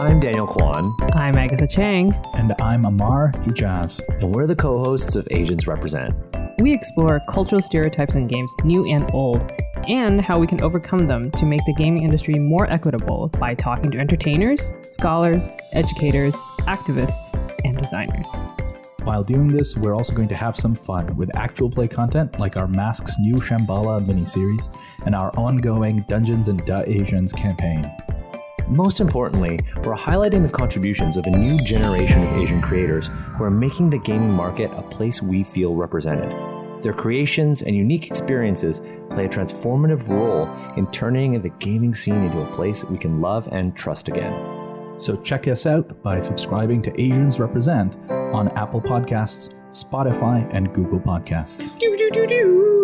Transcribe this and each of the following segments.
I'm Daniel Kwan, I'm Agatha Chang. And I'm Amar Ijaz. and we're the co hosts of Asians Represent. We explore cultural stereotypes in games, new and old, and how we can overcome them to make the gaming industry more equitable by talking to entertainers, scholars, educators, activists, and designers. While doing this, we're also going to have some fun with actual play content like our Masks New Shambhala miniseries and our ongoing Dungeons and Da Asians campaign. Most importantly, we're highlighting the contributions of a new generation of Asian creators who are making the gaming market a place we feel represented. Their creations and unique experiences play a transformative role in turning the gaming scene into a place we can love and trust again. So check us out by subscribing to Asians Represent on Apple Podcasts, Spotify, and Google Podcasts. Do do do do.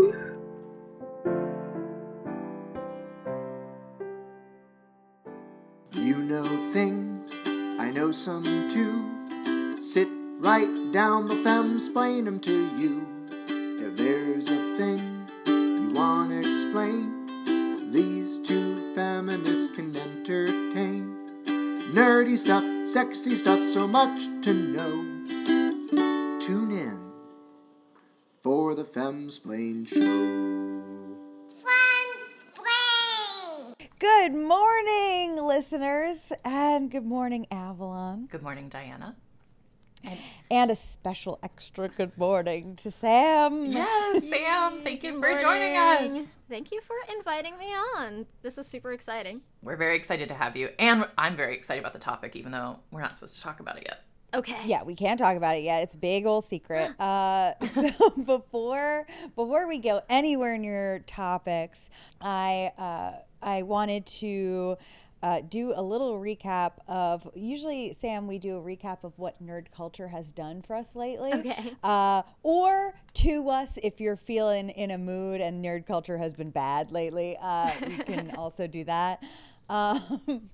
Sit right down, the fem explain 'em to you. If there's a thing you wanna explain, these two feminists can entertain. Nerdy stuff, sexy stuff, so much to know. Tune in for the Femsplain Show. Good morning, listeners, and good morning, Avalon. Good morning, Diana. And a special extra good morning to Sam. Yes, Sam, thank you for Good joining us. Thank you for inviting me on. This is super exciting. We're very excited to have you, and I'm very excited about the topic, even though we're not supposed to talk about it yet. Okay. Yeah, we can't talk about it yet. It's a big old secret. Uh, so before before we go anywhere near topics, I uh, I wanted to uh, do a little recap of. Usually, Sam, we do a recap of what nerd culture has done for us lately. Okay. Uh, or to us, if you're feeling in a mood and nerd culture has been bad lately, uh, we can also do that. Um,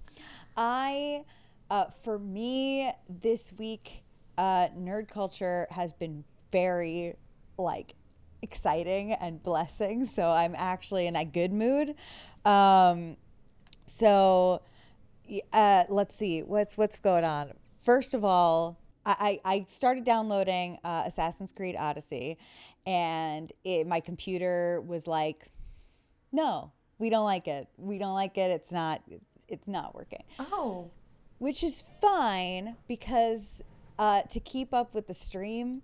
I, uh, for me, this week, uh, nerd culture has been very like exciting and blessing. So I'm actually in a good mood. Um, so uh, let's see what's what's going on. First of all, I, I started downloading uh, Assassin's Creed Odyssey, and it, my computer was like, "No, we don't like it. We don't like it. It's not. It's not working." Oh, which is fine because uh, to keep up with the stream,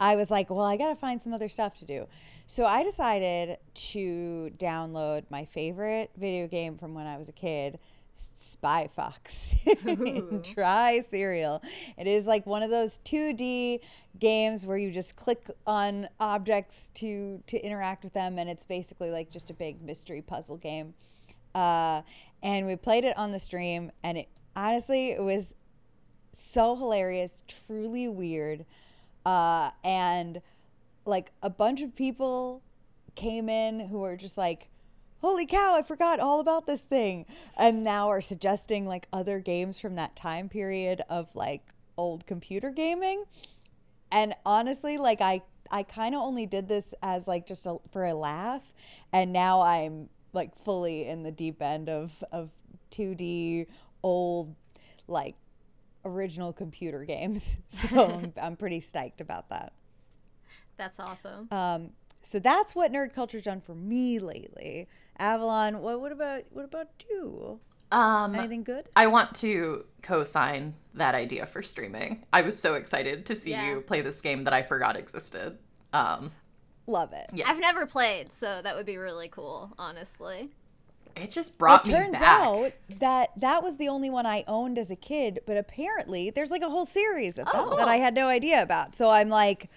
I was like, well, I got to find some other stuff to do. So I decided to download my favorite video game from when I was a kid, Spy Fox Dry Cereal. It is like one of those 2D games where you just click on objects to to interact with them, and it's basically like just a big mystery puzzle game. Uh, and we played it on the stream, and it honestly it was so hilarious, truly weird, uh, and like a bunch of people came in who were just like, "Holy cow, I forgot all about this thing," and now are suggesting like other games from that time period of like old computer gaming. And honestly, like I I kind of only did this as like just a, for a laugh, and now I'm like fully in the deep end of of 2D old like original computer games. So I'm, I'm pretty stoked about that. That's awesome. Um, so that's what nerd culture's done for me lately. Avalon, what what about what about you? um, Anything good? I want to co-sign that idea for streaming. I was so excited to see Yeah. you play this game that I forgot existed. Um, Love it. yes, I've never played, so that would be really cool, honestly. It just brought it me turns back. out that that was the only one I owned as a kid, but apparently there's like a whole series of them Oh, that I had no idea about. So I'm like,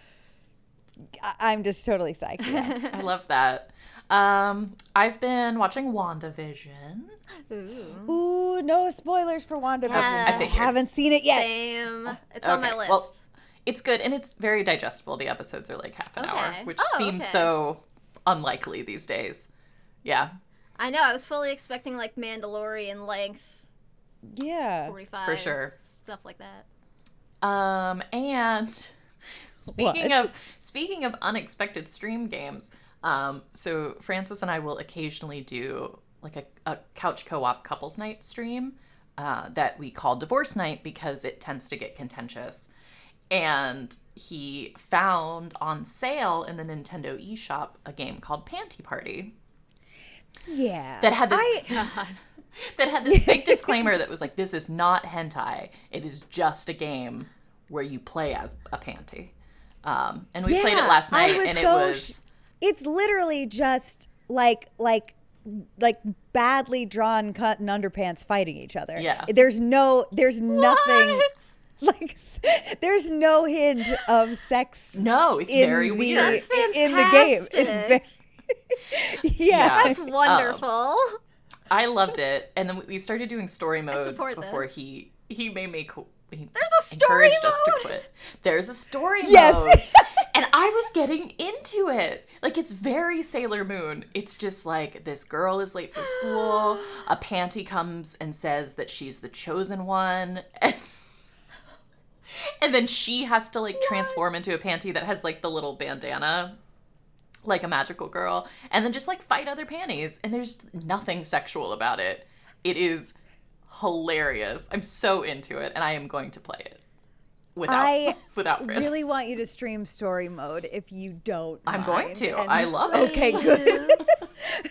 I- I'm just totally psyched. Yeah. I love that. Um, I've been watching WandaVision. Ooh. Ooh, no spoilers for WandaVision. Yeah. I I haven't seen it yet. Same. It's on my list. well, it's good and it's very digestible. The episodes are like half an hour, which Oh, seems okay. so unlikely these days. Yeah. I know. I was fully expecting like Mandalorian length, Yeah. 45. For sure. Stuff like that. Um, and speaking What? of speaking of unexpected stream games, um, so Francis and I will occasionally do like a, a couch co-op couples night stream. uh, that we call Divorce Night because it tends to get contentious. And he found on sale in the Nintendo eShop a game called Panty Party Yeah. that had this I, that had this big disclaimer that was like, "This is not hentai. It is just a game where you play as a panty." Um, and we played it last night, was and it so was it's literally just like like like badly drawn cut and underpants fighting each other. Yeah. There's no there's nothing like there's no hint of sex no, it's in very the weird. That's in the game. It's very yeah. That's um, wonderful. I loved it, and then we started doing story mode before this. he he made me. Co- he There's a story encouraged us to mode. quit. There's a story Yes. mode, and I was getting into it. Like it's very Sailor Moon. It's just like this girl is late for school. A panty comes and says that she's the chosen one, and, and then she has to like transform into a panty that has like the little bandana like a magical girl and then just like fight other panties and there's nothing sexual about it it is hilarious i'm so into it and i am going to play it without I without risks. really want you to stream story mode if you don't. i'm going to And- i love it Okay, good.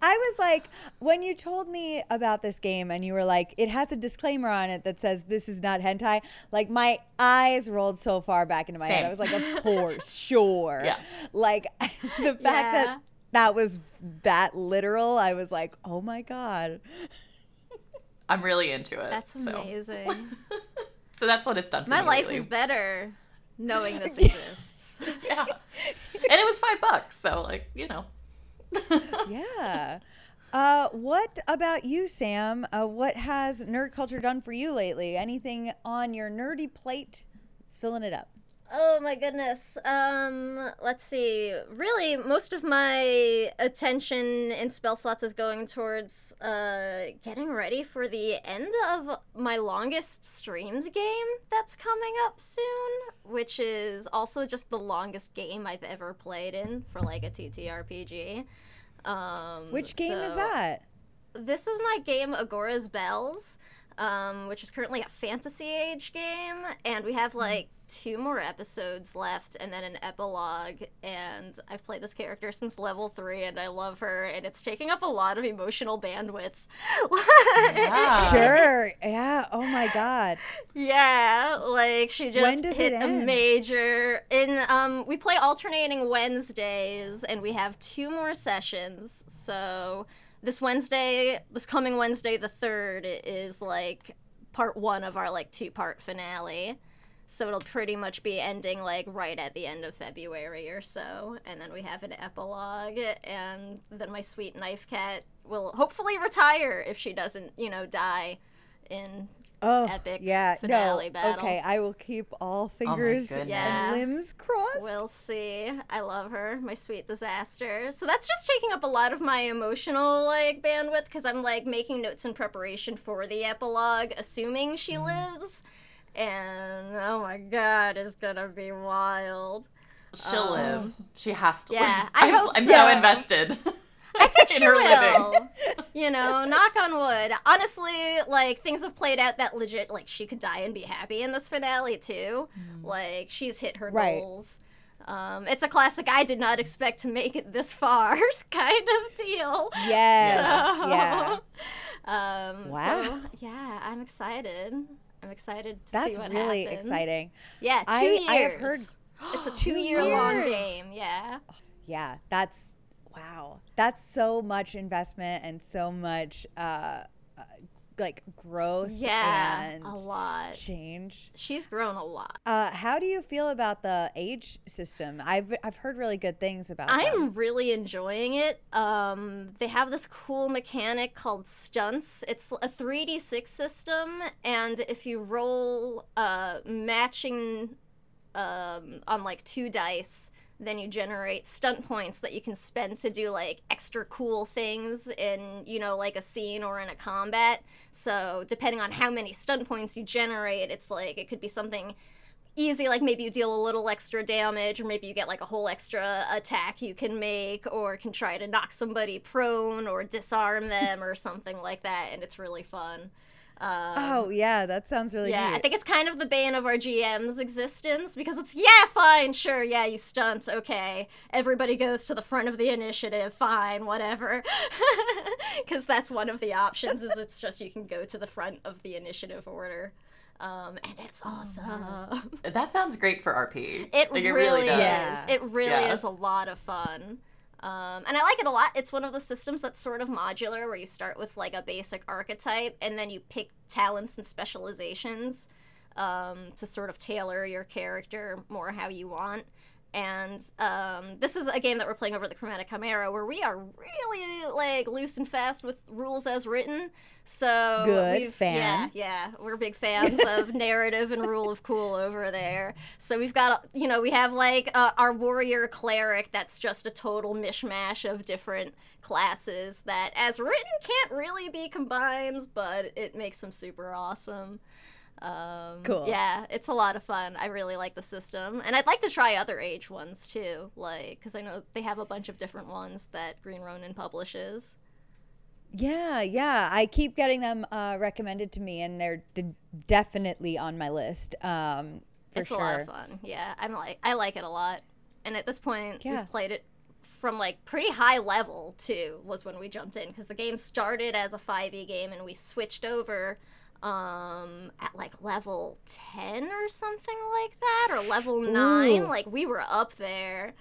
because I was like, when you told me about this game and you were like, it has a disclaimer on it that says this is not hentai, like my eyes rolled so far back into my head. I was like, of course, sure. Yeah. Like the fact Yeah. that that was that literal, I was like, oh my God. i'm really into it That's so. amazing. so that's what it's done for My me life lately. is better knowing this exists. yeah and it was five bucks so like you know Yeah. Uh, what about you, Sam? Uh, what has nerd culture done for you lately? Anything on your nerdy plate? It's filling it up. Oh my goodness. Um, let's see. Really, most of my attention in spell slots is going towards uh, getting ready for the end of my longest streamed game that's coming up soon, which is also just the longest game I've ever played in for like a TTRPG. Um, Which game is that? this is my game Agora's Bells, um, which is currently a fantasy age game, and we have like two more episodes left and then an epilogue. And I've played this character since level three, and I love her, and it's taking up a lot of emotional bandwidth. Yeah. Sure. Yeah. Oh my God. Yeah, like she just When does hit it a major in um we play alternating Wednesdays and we have two more sessions. So this Wednesday, this coming Wednesday the 3rd is like part 1 of our like two-part finale. So it'll pretty much be ending like right at the end of February or so, and then we have an epilogue, and then my sweet knife cat will hopefully retire if she doesn't, you know, die in Oh, epic yeah. finale no. battle. Okay. I will keep all oh fingers goodness. Yeah. and limbs crossed. We'll see. I love her, my sweet disaster. So that's just taking up a lot of my emotional like bandwidth because I'm like making notes in preparation for the epilogue, assuming she mm-hmm. lives. And oh my god, it's gonna be wild. she'll um, live she has to Oh. Yeah, live I I'm, hope I'm so. so invested I think in she will. living You know, knock on wood. Honestly, like things have played out that legit. Like she could die and be happy in this finale too. Like she's hit her Right. goals. Um, it's a classic. I did not expect to make it this far, kind of deal. Yes. So, Yeah. Um, Wow. So, yeah, I'm excited. I'm excited to That's see what really happens. exciting. Yeah, two I- years. I have heard- it's a two-year-long years. game. Yeah. Yeah. That's wow. That's so much investment and so much uh, uh like growth Yeah, and a lot. change. She's grown a lot. Uh, how do you feel about the age system? I've I've heard really good things about. them. I'm really enjoying it. Um, they have this cool mechanic called stunts. It's a 3d6 system, and if you roll uh, matching um, on like two dice, then you generate stunt points that you can spend to do like extra cool things in, you know, like a scene or in a combat. So, depending on how many stunt points you generate, it's like it could be something easy, like maybe you deal a little extra damage, or maybe you get like a whole extra attack you can make, or can try to knock somebody prone or disarm them or something like that, and it's really fun. Um, oh yeah, that sounds really yeah, neat. I think it's kind of the bane of our GM's existence because it's yeah, fine, sure, yeah, you stunt, okay. Everybody goes to the front of the initiative, fine, whatever. Because that's one of the options is it's just you can go to the front of the initiative order, um, and it's awesome. That sounds great for RP. It Like, really, does. is. Yeah. It really Yeah. is a lot of fun. Um, and I like it a lot. It's one of those systems that's sort of modular where you start with like a basic archetype and then you pick talents and specializations um, to sort of tailor your character more how you want. And um, this is a game that we're playing over the Chromatic Chimera where we are really like loose and fast with rules as written. So Good, we've fan. yeah, yeah, we're big fans of narrative and rule of cool over there. So we've got, you know, we have like uh, our warrior cleric that's just a total mishmash of different classes that, as written, can't really be combined, but it makes them super awesome. Um, Cool. Yeah, it's a lot of fun. I really like the system, and I'd like to try other age ones too, like because I know they have a bunch of different ones that Green Ronin publishes. Yeah, yeah. I keep getting them uh, recommended to me, and they're d- definitely on my list. Um, for it's sure. a lot of fun. Yeah, I'm like I like it a lot. And at this point, Yeah. we've played it from like pretty high level too. Was when we jumped in because the game started as a 5e game and we switched over um at like level 10 or something like that or level 9 Ooh. like we were up there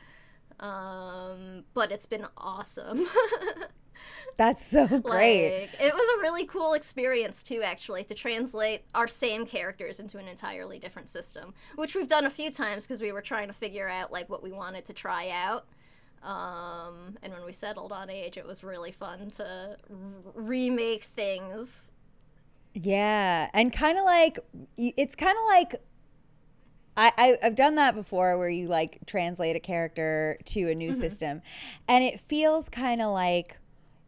um but it's been awesome That's so great. Like, it was a really cool experience too, actually, to translate our same characters into an entirely different system, which we've done a few times because we were trying to figure out like what we wanted to try out. Um, and when we settled on age, it was really fun to r- remake things. Yeah, and kind of like it's kind of like I, I I've done that before, where you like translate a character to a new system, and it feels kind of like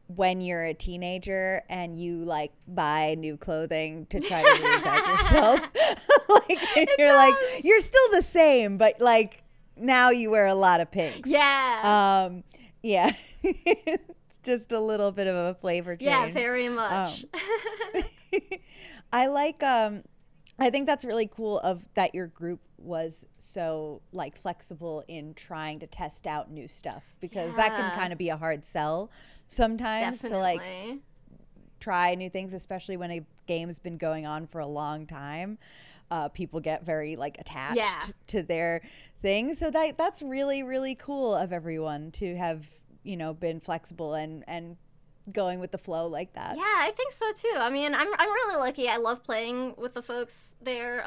when you're a teenager and you like buy new clothing to try to reinvent yourself. like and you're like you're still the same, but like now you wear a lot of pinks. Yeah. Um. Yeah. just a little bit of a flavor change. yeah, very much. I like um I think that's really cool of that your group was so like flexible in trying to test out new stuff because that can kind of be a hard sell sometimes to like try new things especially when a game's been going on for a long time. Uh, people get very like attached Yeah. to their thing so that that's really really cool of everyone to have you know been flexible and and going with the flow like that Yeah, I think so too. I mean, I'm, I'm really lucky. I love playing with the folks there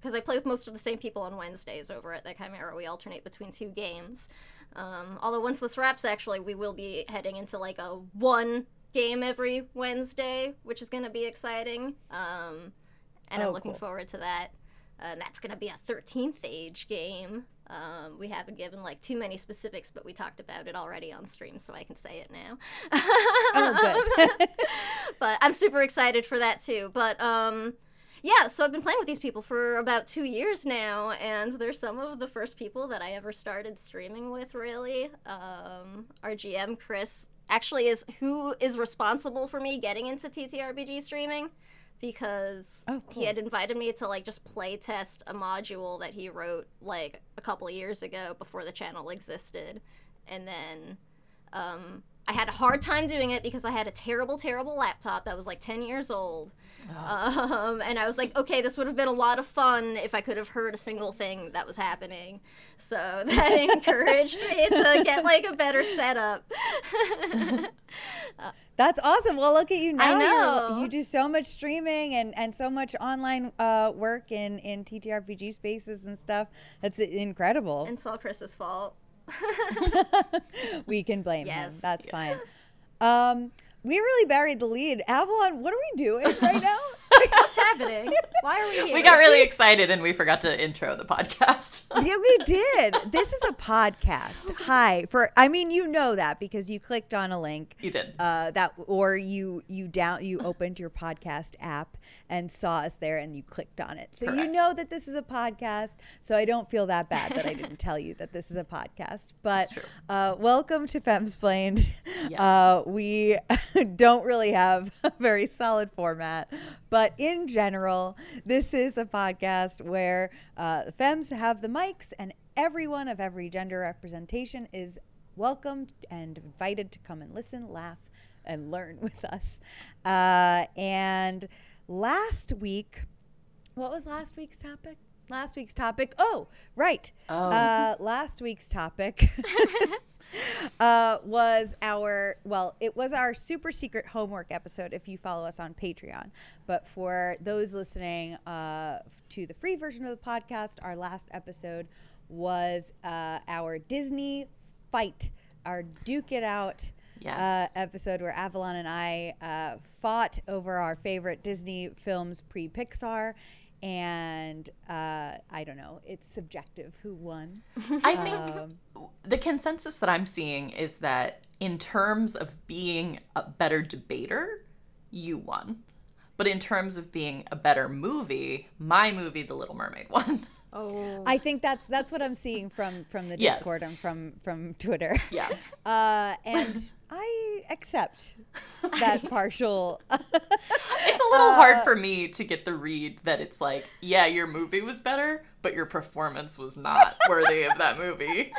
because I play with most of the same people on Wednesdays over at the Chimera. We alternate between two games. Um, although once this wraps, actually, we will be heading into like a one game every Wednesday, which is going to be exciting. Um, and Oh, I'm looking cool. forward to that. And that's going to be a 13th age game. Um, we haven't given like too many specifics, but we talked about it already on stream, so I can say it now. oh good but I'm super excited for that too. But um, yeah, so I've been playing with these people for about two years now, and they're some of the first people that I ever started streaming with. Really, um, our GM Chris actually is who is responsible for me getting into TTRPG streaming because Oh, he had invited me to like just play test a module that he wrote like a couple of years ago before the channel existed and then um, I had a hard time doing it because I had a terrible, terrible laptop that was like 10 years old. Um, and I was like, okay, this would have been a lot of fun if I could have heard a single thing that was happening. So that encouraged me to get like a better setup. That's awesome. Well, look at you now. I You're- know. You do so much streaming and, and so much online uh, work in, in TTRPG spaces and stuff. That's incredible. And it's all Chris's fault. we can blame him. Yes. That's fine. Um, we really buried the lead. Avalon, what are we doing right now? What's happening? Why are we here? We got really excited and we forgot to intro the podcast. yeah, we did. This is a podcast. Hi. For I mean, you know that because you clicked on a link. You did. Uh, that or you you down you opened your podcast app and saw us there and you clicked on it. So you know that this is a podcast. So I don't feel that bad that I didn't tell you that this is a podcast. But. Uh, welcome to Femsplained. Yes. Uh, we don't really have a very solid format, but in general, this is a podcast where uh, the femmes have the mics and everyone of every gender representation is welcomed and invited to come and listen, laugh, and learn with us. Uh, and last week, what was last week's topic? Last week's topic. Oh, right. Oh. Uh, last week's topic uh, was our well, it was our super secret homework episode. If you follow us on Patreon, but for those listening uh, to the free version of the podcast, our last episode was uh, our Disney fight, our Duke It Out. Yes. Uh, episode where Avalon and I uh, fought over our favorite Disney films pre Pixar. And uh, I don't know, it's subjective who won. I think Um, the consensus that I'm seeing is that in terms of being a better debater, you won. But in terms of being a better movie, my movie, The Little Mermaid, won. Oh. I think that's that's what I'm seeing from from the Yes. Discord and from from Twitter. Yeah. Uh, and I accept that partial. It's a little hard for me to get the read that it's like, yeah, your movie was better, but your performance was not worthy of that movie.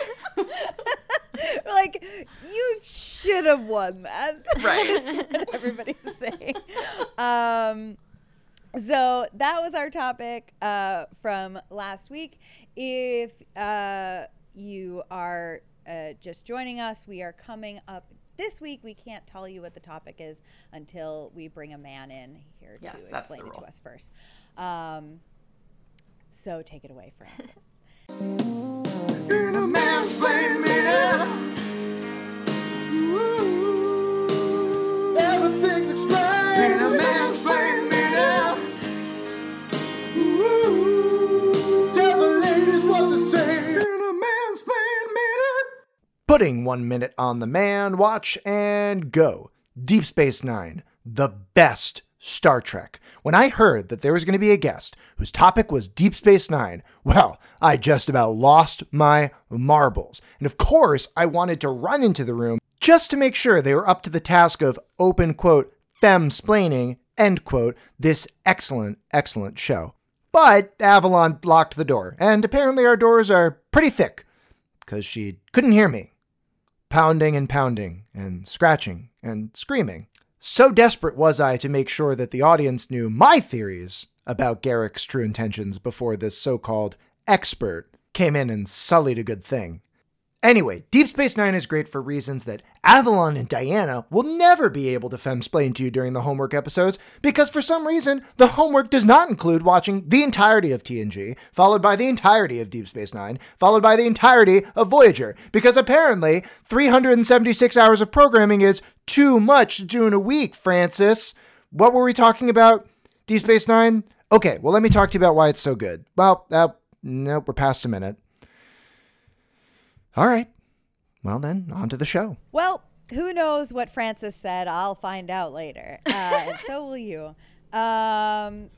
like you should have won that. Right. what everybody's saying. Um, so that was our topic uh, from last week. If uh, you are uh, just joining us, we are coming up this week. We can't tell you what the topic is until we bring a man in here Yes, to explain it to us first. Um, so take it away, Francis. In a mansplain minute. Ooh, everything's explained. In a mansplain minute. Ooh, tell the ladies what to say. In a mansplain minute. Putting one minute on the man watch and go. Deep Space Nine, the best Star Trek. When I heard that there was going to be a guest whose topic was Deep Space Nine, well, I just about lost my marbles. And of course, I wanted to run into the room just to make sure they were up to the task of open quote, femsplaining, end quote, this excellent, excellent show. But Avalon locked the door, and apparently our doors are pretty thick, because she couldn't hear me pounding and pounding and scratching and screaming. So desperate was I to make sure that the audience knew my theories about Garak's true intentions before this so called expert came in and sullied a good thing. Anyway, Deep Space Nine is great for reasons that Avalon and Diana will never be able to femsplain to you during the homework episodes because for some reason the homework does not include watching the entirety of TNG, followed by the entirety of Deep Space Nine, followed by the entirety of Voyager, because apparently 376 hours of programming is too much to do in a week, Francis. What were we talking about? Deep Space Nine? Okay, well, let me talk to you about why it's so good. Well, uh, nope, we're past a minute. All right. Well, then, on to the show. Well, who knows what Francis said? I'll find out later. Uh, and so will you. Um,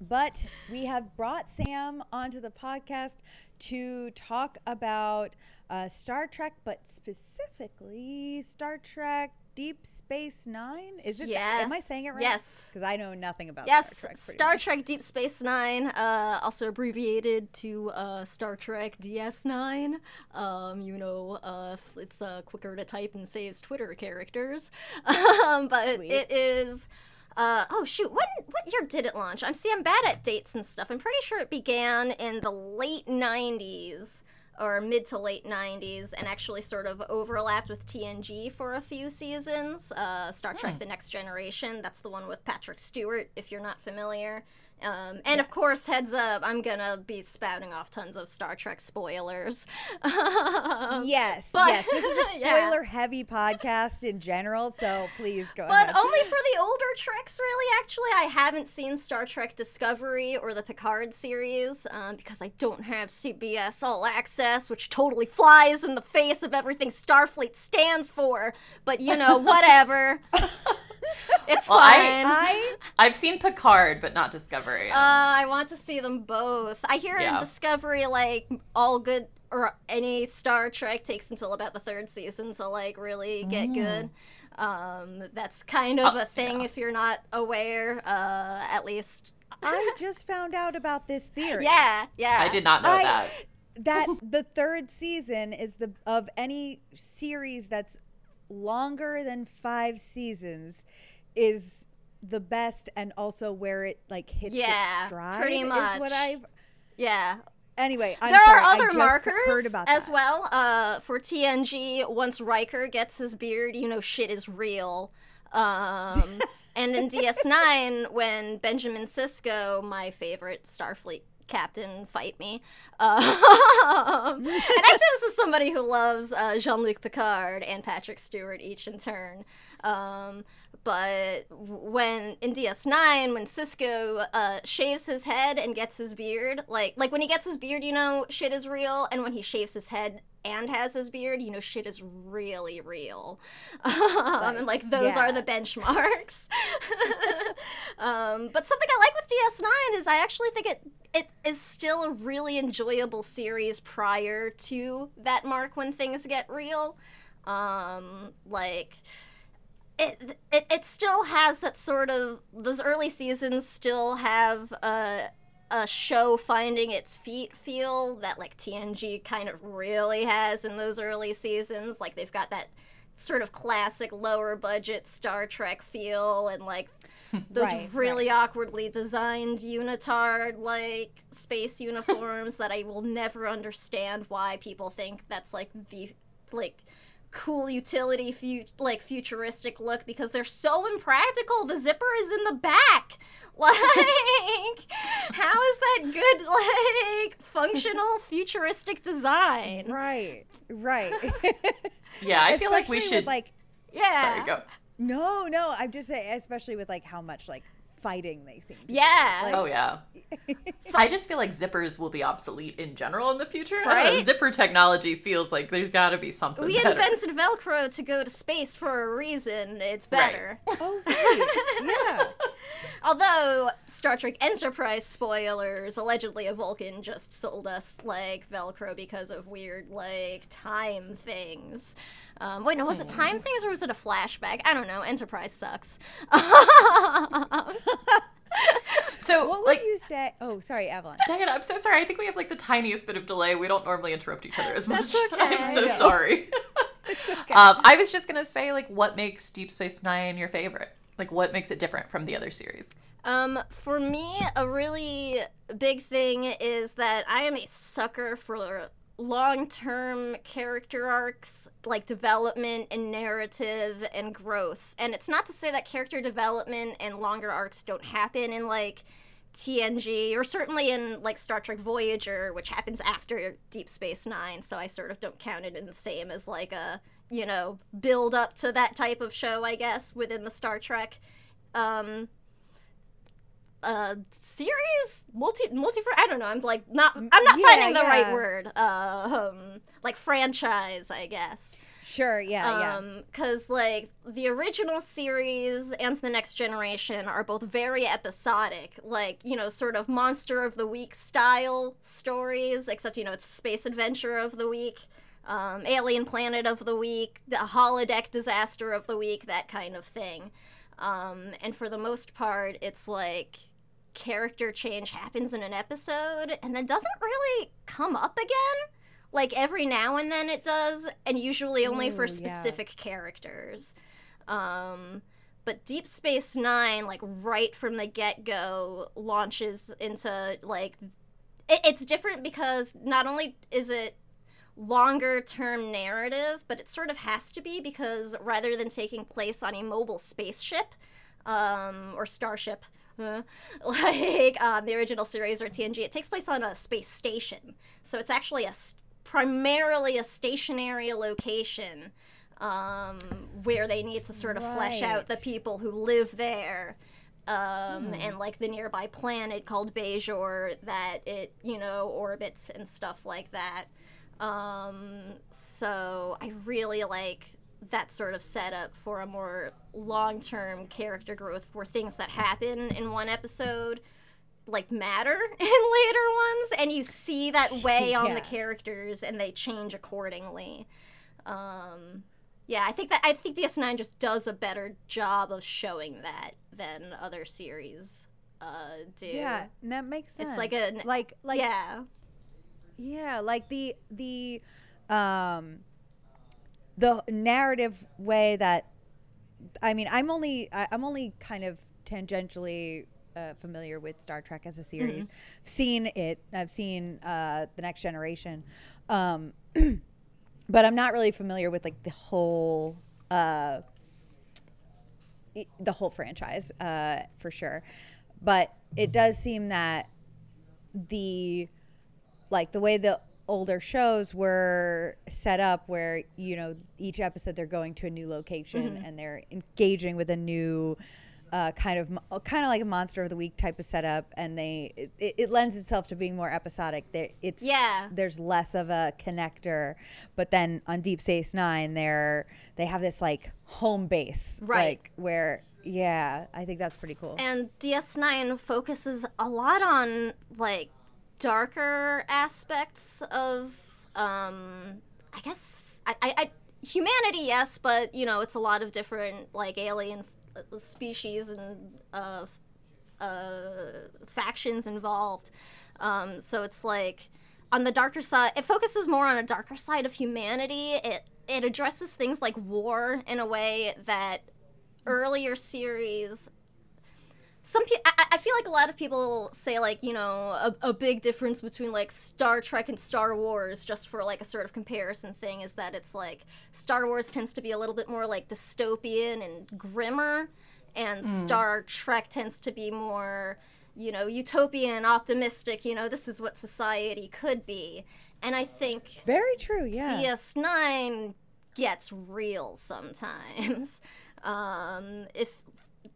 but we have brought Sam onto the podcast to talk about uh, Star Trek, but specifically Star Trek Deep Space Nine. Is it? Yes. That? Am I saying it right? Yes. Because I know nothing about Yes, Star Trek. Star much. Trek Deep Space Nine, uh, also abbreviated to uh, Star Trek DS9. Um, you know, uh, it's uh, quicker to type and saves Twitter characters. um, but Sweet. it is. Uh, oh shoot! When what year did it launch? I'm see, I'm bad at dates and stuff. I'm pretty sure it began in the late '90s or mid to late 90s and actually sort of overlapped with TNG for a few seasons. Uh, Star Trek The Next Generation, that's the one with Patrick Stewart, if you're not familiar. Um, and of course, heads up, I'm gonna be spouting off tons of Star Trek spoilers. Yes, But- yes. This is a spoiler heavy podcast in general, so please go But ahead. only for the older Treks, really. Actually, I haven't seen Star Trek Discovery or the Picard series um, because I don't have CBS All Access, which totally flies in the face of everything Starfleet stands for. But you know, whatever. it's Well, fine. I I've seen Picard, but not Discovery. Uh, I want to see them both. I hear in Discovery, like all good or any Star Trek takes until about the third season to like really get Mm. good. Um, that's kind of Oh, a thing yeah. if you're not aware. Uh, at least, I just found out about this theory. yeah, yeah. I did not know I- that. that the third season is the of any series that's longer than five seasons is the best and also where it like hits Yeah, its stride pretty is what I've Yeah, anyway I'm there sorry, are other markers heard about as well. Uh, for TNG, once Riker gets his beard, you know shit is real. Um, and in DS9, when Benjamin Sisko, my favorite Starfleet captain, fight me, uh, and I say this as somebody who loves uh, Jean-Luc Picard and Patrick Stewart each in turn. Um, but when in DS9, when Sisko uh, shaves his head and gets his beard, like like when he gets his beard, you know shit is real, and when he shaves his head and has his beard, you know shit is really real. Um, and like those Yeah. are the benchmarks. um, but something I like with DS9 is I actually think it it is still a really enjoyable series prior to that mark when things get real. Um, like it, it it still has that sort of those early seasons still have a a show finding its feet feel that like TNG kind of really has in those early seasons. Like they've got that sort of classic lower budget Star Trek feel and like those Right, really awkwardly designed unitard like space uniforms that I will never understand why people think that's like the like cool utility fu- like futuristic look because they're so impractical the zipper is in the back like how is that good like functional futuristic design right right Yeah, I feel like we should. with, like yeah sorry, go. no no I'm just saying especially with like how much like fighting they seem to do. yeah Like, Oh yeah. I just feel like zippers will be obsolete in general in the future. I don't know, Right? Zipper technology feels like there's got to be something. we better. invented velcro to go to space for a reason it's Right. better oh right yeah Although Star Trek Enterprise spoilers, allegedly a Vulcan just sold us like Velcro because of weird like time things. Um, wait, no, was it time things or was it a flashback? I don't know. Enterprise sucks. So what would like. you say oh sorry Avalon Diana, I'm so sorry. I think we have like the tiniest bit of delay. We don't normally interrupt each other as much. okay. I'm so I know. sorry. um, I was just gonna say, like, what makes Deep Space Nine your favorite? Like, what makes it different from the other series? Um, for me, a really big thing is that I am a sucker for long term character arcs, like development and narrative and growth. And it's not to say that character development and longer arcs don't happen in like TNG or certainly in like Star Trek Voyager, which happens after Deep Space Nine. So I sort of don't count it in the same as like a, you know, build up to that type of show, I guess, within the Star Trek. Um, uh series multi multi i don't know i'm like not i'm not Yeah, finding the yeah. right word uh, um like franchise i guess sure yeah yeah um because like the original series and the next generation are both very episodic like you know sort of monster of the week style stories except you know it's space adventure of the week um, alien planet of the week the holodeck disaster of the week that kind of thing. Um, and for the most part it's like character change happens in an episode and then doesn't really come up again. Like every now and then it does and usually only for Ooh, yeah. specific characters. Um but deep space nine like right from the get-go launches into like it, it's different because not only is it longer term narrative but it sort of has to be because rather than taking place on a mobile spaceship um, or starship uh, like um, the original series or TNG. It takes place on a space station, so it's actually a s- primarily a stationary location um, where they need to sort of flesh out the people who live there. Um, and like the nearby planet called Bajor that it, you know, orbits and stuff like that. Um, so I really like that sort of setup for a more long term character growth where things that happen in one episode like matter in later ones and you see that weigh on the characters and they change accordingly. Um, yeah, I think that I think DS9 just does a better job of showing that than other series uh, do. Yeah, and that makes sense. It's like a like like yeah. Yeah, like the the um the narrative way that I mean, I'm only I, I'm only kind of tangentially uh, familiar with Star Trek as a series. I've seen it. I've seen uh, the Next Generation, um, but I'm not really familiar with like the whole uh, the whole franchise uh, for sure. But it does seem that the like the way the older shows were set up where you know each episode they're going to a new location and they're engaging with a new uh, kind of kind of like a monster of the week type of setup and they it, it lends itself to being more episodic there it's Yeah. there's less of a connector but then on deep space nine they're they have this like home base Right. like where yeah i think that's pretty cool And DS9 focuses a lot on like darker aspects of um I guess I, I, I humanity yes, but you know, it's a lot of different like alien f- species and uh uh, factions involved. Um, so it's like on the darker side, it focuses more on a darker side of humanity. It it addresses things like war in a way that earlier series. Some people, I, I feel like a lot of people say like you know a, a big difference between like Star Trek and Star Wars, just for like a sort of comparison thing, is that it's like Star Wars tends to be a little bit more like dystopian and grimmer, and Star Trek tends to be more, you know, utopian, optimistic. You know, this is what society could be. And I think very true yeah DS9 gets real sometimes. Um, if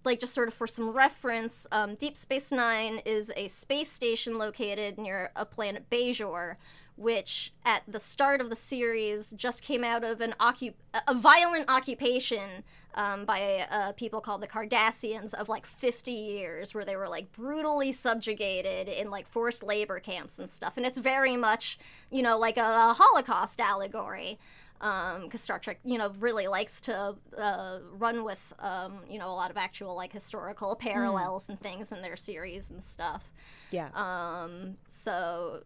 like just sort of for some reference, um, Deep Space Nine is a space station located near a planet Bajor, which at the start of the series just came out of an occup- a violent occupation um, by uh, people called the Cardassians of like 50 years, where they were like brutally subjugated in like forced labor camps and stuff. And it's very much, you know, like a Holocaust allegory because Star Trek, you know, really likes to uh, run with, um, you know, a lot of actual like historical parallels and things in their series and stuff. yeah Um, so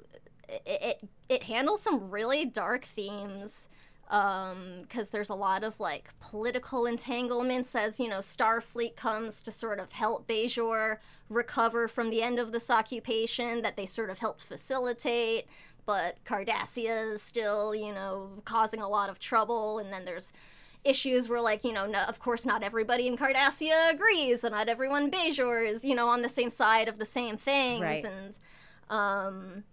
it, it it handles some really dark themes because there's a lot of like political entanglements as you know Starfleet comes to sort of help Bajor recover from the end of this occupation that they sort of helped facilitate. But Cardassia is still, you know, causing a lot of trouble, and then there's issues where like you know no, of course not everybody in cardassia agrees and not everyone Bajor is you know on the same side of the same things Right. and um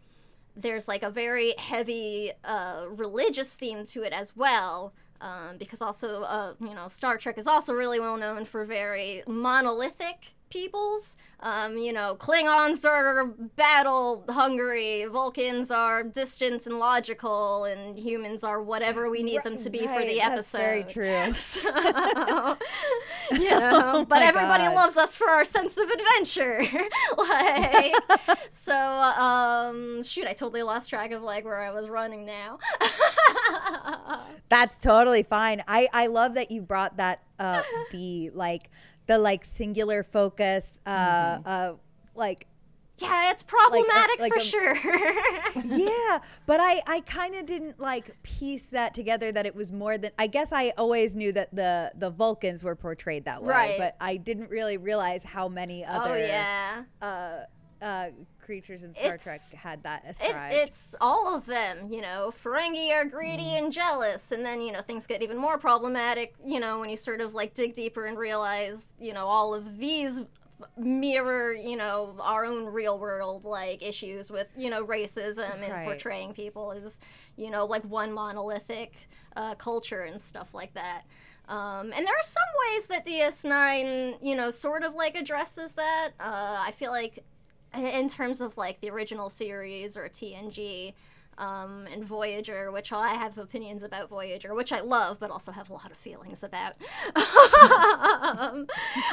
there's like a very heavy uh, religious theme to it as well um, because also uh, you know star trek is also really well known for very monolithic peoples um, you know klingons are battle hungry vulcans are distant and logical and humans are whatever we need them to be for the episode that's very true so, you know, but everybody God. loves us for our sense of adventure. like, so, um, shoot, I totally lost track of like where I was running now. That's totally fine. I I love that you brought that up. the like the like singular focus. Uh, uh, like yeah, it's problematic like for a- sure. yeah, but I I kind of didn't like piece that together. That it was more than I guess I always knew that the the Vulcans were portrayed that way, Right. but I didn't really realize how many other oh yeah. uh, uh, creatures in Star Trek had that It, it's all of them, you know. Ferengi are greedy and jealous, and then you know things get even more problematic, you know, when you sort of like dig deeper and realize, you know, all of these mirror, you know, our own real world like issues with, you know, racism and Right. portraying people as, you know, like one monolithic uh, culture and stuff like that. Um, and there are some ways that DS9, you know, sort of like addresses that. Uh, I feel like in terms of like the original series or TNG um, and Voyager, which I have opinions about Voyager, which I love, but also have a lot of feelings about. um,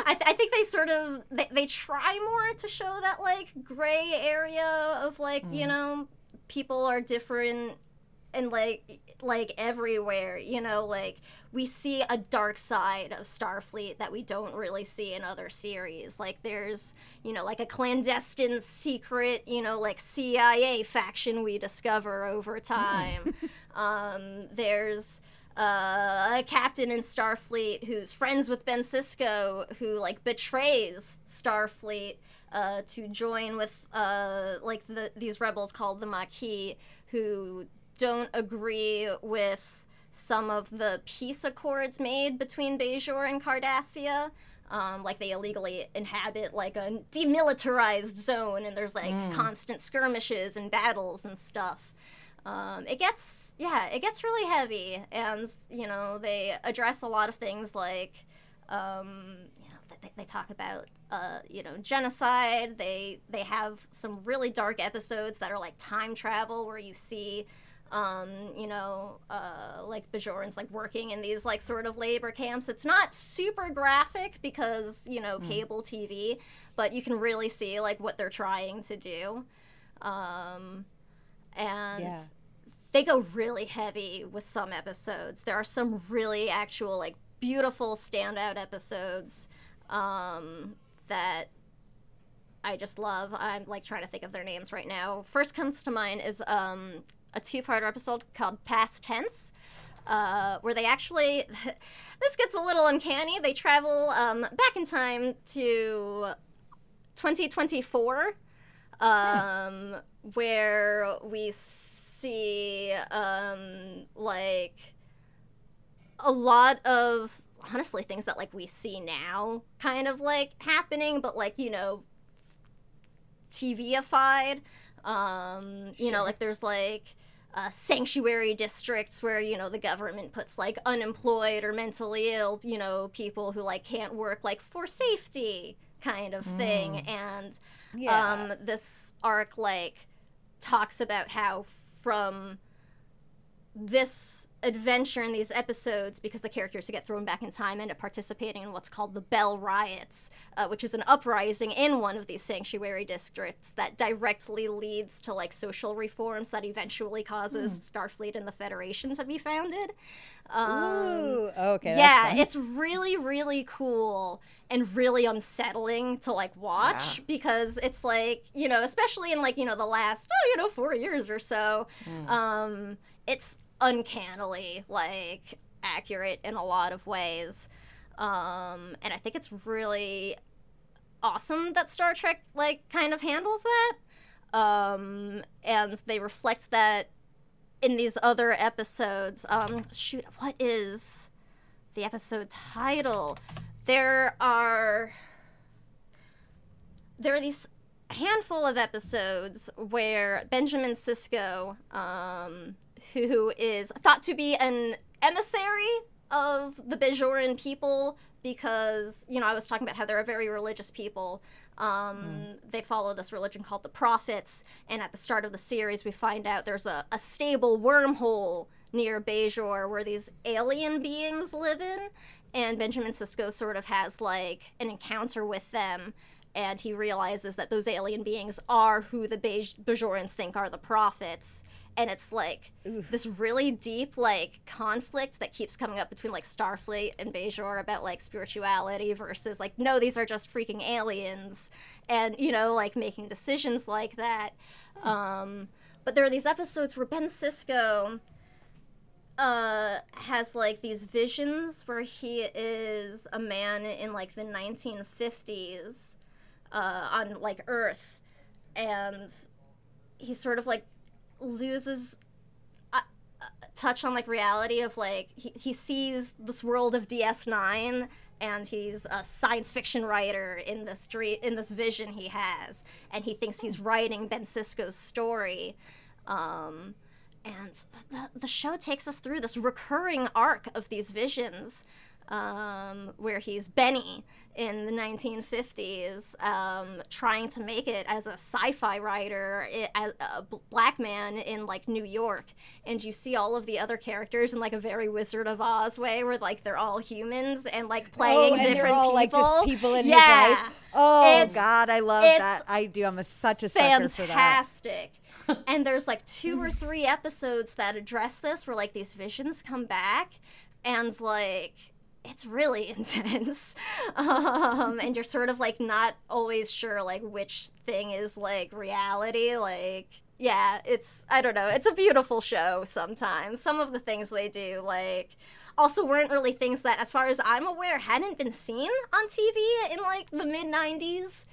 I, th- I think they sort of they, they try more to show that like gray area of like you know people are different and like like everywhere you know like we see a dark side of starfleet that we don't really see in other series. Like there's you know like a clandestine secret you know like cia faction we discover over time. Um there's uh, a captain in Starfleet who's friends with Ben Sisko, who like betrays Starfleet uh, to join with uh, like the these rebels called the Maquis, who don't agree with some of the peace accords made between Bajor and Cardassia. Um, like they illegally inhabit like a demilitarized zone, and there's like constant skirmishes and battles and stuff. Um, it gets yeah it gets really heavy and you know they address a lot of things like um, you know they, they talk about uh, you know genocide. They they have some really dark episodes that are like time travel where you see um, you know, uh, like Bajorans like working in these like sort of labor camps. It's not super graphic because you know cable TV, but you can really see like what they're trying to do. Um, and Yeah. they go really heavy with some episodes. There are some really actual like beautiful standout episodes um, that I just love. I'm like trying to think of their names right now. First comes to mind is um, a two-part episode called Past Tense. Uh, where they actually, this gets a little uncanny. They travel um, back in time to 2024, um, where we see um, like a lot of honestly things that like we see now kind of like happening, but like you know TV-ified. Um, you know, like there's like uh, sanctuary districts where you know the government puts like unemployed or mentally ill, you know, people who like can't work like for safety kind of thing, and Yeah. um, this arc like talks about how from this adventure in these episodes because the characters get thrown back in time end up participating in what's called the Bell Riots, uh, which is an uprising in one of these sanctuary districts that directly leads to like social reforms that eventually causes Starfleet and the Federation to be founded. Um, Ooh, okay. yeah, it's really, really cool and really unsettling to like watch because it's like, you know, especially in like, you know, the last, oh, you know, four years or so, um, it's uncannily like accurate in a lot of ways. Um, and I think it's really awesome that Star Trek like kind of handles that. Um, and they reflect that in these other episodes. Um, shoot, what is the episode title? There are there are these handful of episodes where Benjamin Sisko, um, who is thought to be an emissary of the Bajoran people, because you know I was talking about how they're a very religious people. Um, They follow this religion called the Prophets, and at the start of the series, we find out there's a, a stable wormhole near Bajor where these alien beings live in, and Benjamin Sisko sort of has like an encounter with them, and he realizes that those alien beings are who the Baj- Bajorans think are the prophets. And it's like this really deep like conflict that keeps coming up between like Starfleet and Bajor about like spirituality versus like no these are just freaking aliens and you know like making decisions like that. Um, but there are these episodes where Ben Sisko uh has like these visions where he is a man in like the 1950s uh on like earth and he sort of like loses uh, touch on like reality of like he, he sees this world of ds9 and he's a science fiction writer in this dream, in this vision he has, and he thinks he's writing Ben Sisko's story. Um, and the, the show takes us through this recurring arc of these visions um, where he's Benny in the 1950s, um, trying to make it as a sci-fi writer, i- as a black man in like New York, and you see all of the other characters in like a very Wizard of Oz way, where like they're all humans and like playing oh, and different they're all people. like just people in yeah. his life. Oh It's- God, I love that. I do. I'm a, such a sucker for that. fantastic. and there's like two or three episodes that address this where like these visions come back and like it's really intense um, and you're sort of like not always sure like which thing is like reality like yeah it's i don't know it's a beautiful show sometimes some of the things they do like also weren't really things that as far as i'm aware hadn't been seen on tv in like the mid 90s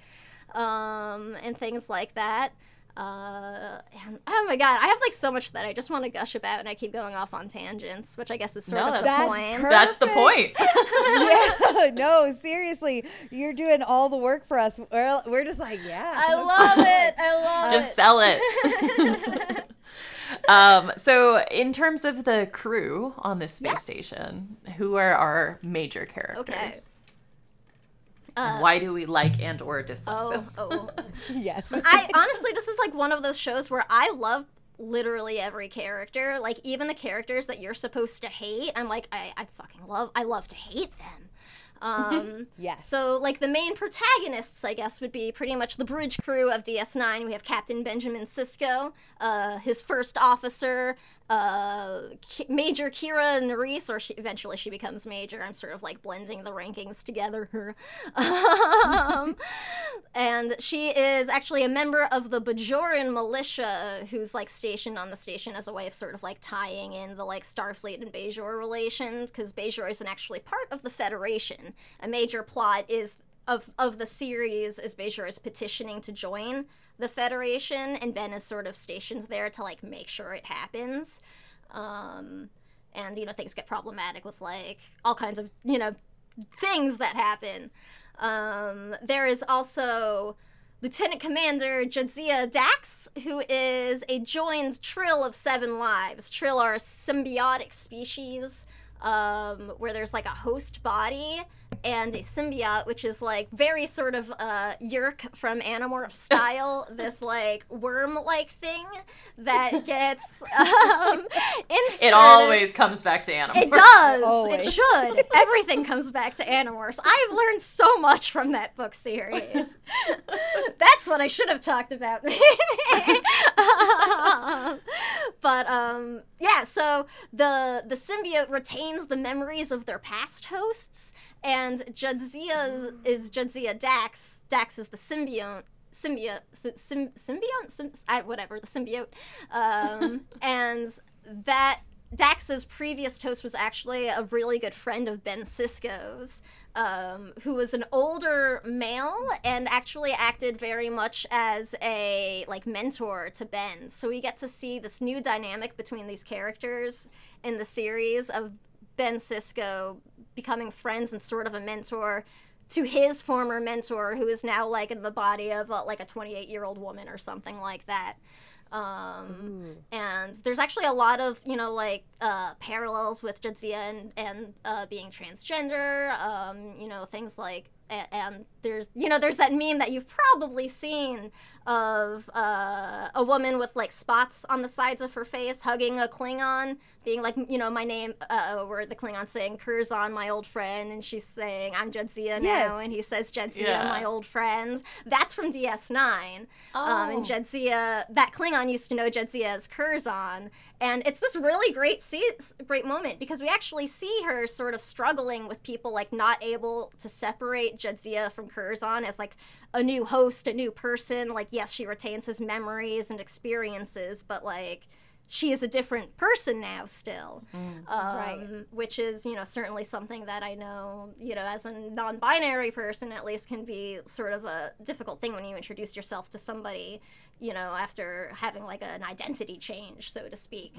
um, and things like that. Uh, and oh my god, I have like so much that I just want to gush about, and I keep going off on tangents, which I guess is sort No, of the that's- point. That's the point. yeah, no, seriously, you're doing all the work for us. We're, we're just like, yeah. I love it. I love Just it. Just sell it. um, so, in terms of the crew on this space Yes. station, who are our major characters? Okay. And why do we like and or dislike Oh, them? oh. yes. I honestly, this is like one of those shows where I love literally every character. Like even the characters that you're supposed to hate, I'm like, I, I fucking love. I love to hate them. Um, Yes. So like the main protagonists, I guess, would be pretty much the bridge crew of DS9. We have Captain Benjamin Sisko, uh, his first officer, uh, Major Kira and Nerys, or she, eventually she becomes Major. I'm sort of like blending the rankings together. um, and she is actually a member of the Bajoran militia who's like stationed on the station as a way of sort of like tying in the like Starfleet and Bajor relations because Bajor isn't actually part of the Federation. A major plot is of of the series is Bajor is petitioning to join the Federation and Ben is sort of stationed there to like make sure it happens. Um, and you know things get problematic with like all kinds of you know things that happen. Um, there is also Lieutenant Commander Jadzia Dax, who is a joined Trill of seven lives. Trill are a symbiotic species um, where there's like a host body and a symbiote, which is like very sort of uh, Yeerk from Animorph style, this like worm like thing that gets um, inserted. It always comes back to animals. It does. Always. It should. Everything comes back to Animorphs. I've learned so much from that book series. That's what I should have talked about. Um, but um, yeah. So the the symbiote retains the memories of their past hosts, and Jadzia is Jadzia Dax. Dax is the symbiote symbiote, sy- sym, symbiote, Sym, I, whatever the symbiote, um, and that Dax's previous host was actually a really good friend of Ben Sisko's, um, who was an older male and actually acted very much as a like mentor to Ben. So we get to see this new dynamic between these characters in the series of Ben Sisko becoming friends and sort of a mentor to his former mentor who is now like in the body of uh, like a 28 year old woman or something like that. Um, and there's actually a lot of you know like uh, parallels with Jadzia and, and uh, being transgender um, you know things like and, and there's you know there's that meme that you've probably seen of uh, a woman with like spots on the sides of her face hugging a Klingon being like you know my name uh, where the Klingon saying Curzon my old friend and she's saying I'm Jadzia Yes. now and he says Jadzia Yeah. my old friend that's from DS9 um, and Oh. Jadzia, that Klingon used to know Jadzia as Curzon, and it's this really great se- great moment because we actually see her sort of struggling with people like not able to separate Jadzia from Curzon as like a new host, a new person. Like yes, she retains his memories and experiences, but like she is a different person now still um, Right. which is you know certainly something that i know you know as a non-binary person at least can be sort of a difficult thing when you introduce yourself to somebody you know after having like an identity change so to speak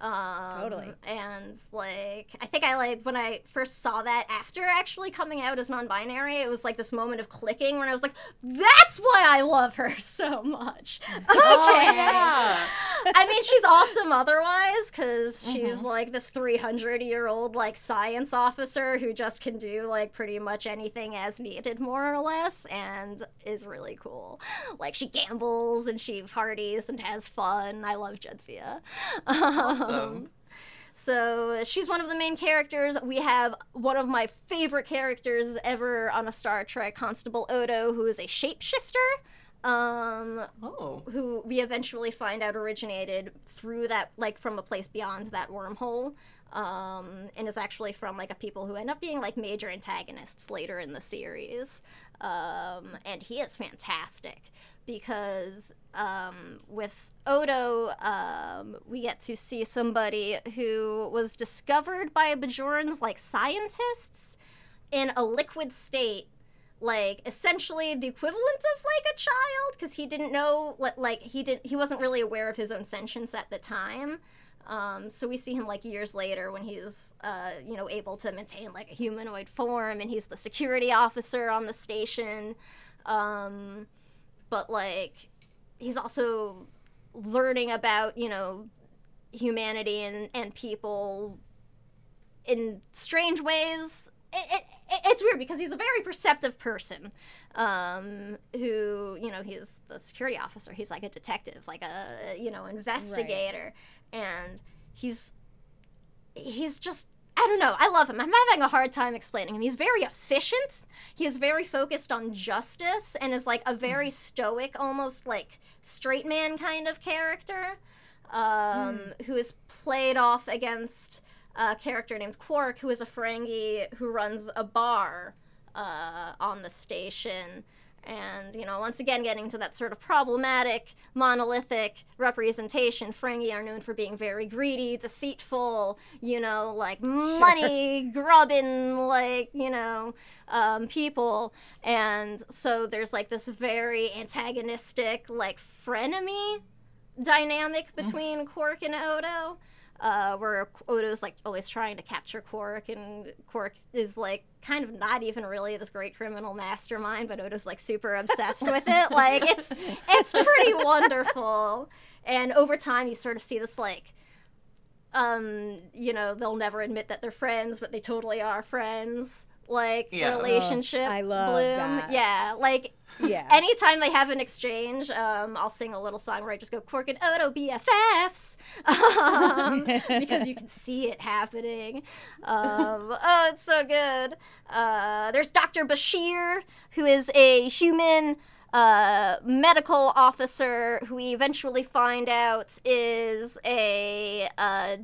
um, Totally. and like i think i like when i first saw that after actually coming out as non-binary it was like this moment of clicking when i was like that's why i love her so much okay Oh, yeah. I mean, she's awesome otherwise because she's like this 300 year old like science officer who just can do like pretty much anything as needed, more or less, and is really cool. Like she gambles and she parties and has fun. I love Jadzia. Awesome. Um, so she's one of the main characters. We have one of my favorite characters ever on a Star Trek, Constable Odo, who is a shapeshifter. Um, Oh. who we eventually find out originated through that like from a place beyond that wormhole um, and is actually from like a people who end up being like major antagonists later in the series um, and he is fantastic because um, with Odo, um, we get to see somebody who was discovered by Bajorans like scientists in a liquid state like essentially the equivalent of like a child because he didn't know like he didn't he wasn't really aware of his own sentience at the time um, so we see him like years later when he's uh, you know able to maintain like a humanoid form and he's the security officer on the station um, but like he's also learning about you know humanity and, and people in strange ways. It, it, it- it's weird because he's a very perceptive person um, who, you know, he's the security officer. He's like a detective, like a, you know, investigator. And he's, he's just, I don't know. I love him. I'm having a hard time explaining him. He's very efficient. He is very focused on justice and is like a very stoic, almost like straight man kind of character um, who is played off against a character named Quark, who is a Ferengi who runs a bar uh, on the station. And, you know, once again, getting to that sort of problematic, monolithic representation. Ferengi are known for being very greedy, deceitful, you know, like money grubbing, like, you know, um, people. And so there's like this very antagonistic, like, frenemy dynamic between Quark and Odo, uh, where Odo's like always trying to capture Quark, and Quark is like kind of not even really this great criminal mastermind, but Odo's like super obsessed with it. Like it's it's pretty wonderful, and over time you sort of see this like. Um, you know, they'll never admit that they're friends, but they totally are friends. Like Yeah. relationship. I love bloom. that. Yeah, like Yeah. anytime they have an exchange, um, I'll sing a little song where I just go Quark and Odo BFFs um, because you can see it happening. Um, oh, it's so good. Uh, there's Dr. Bashir, who is a human uh, medical officer who we eventually find out is a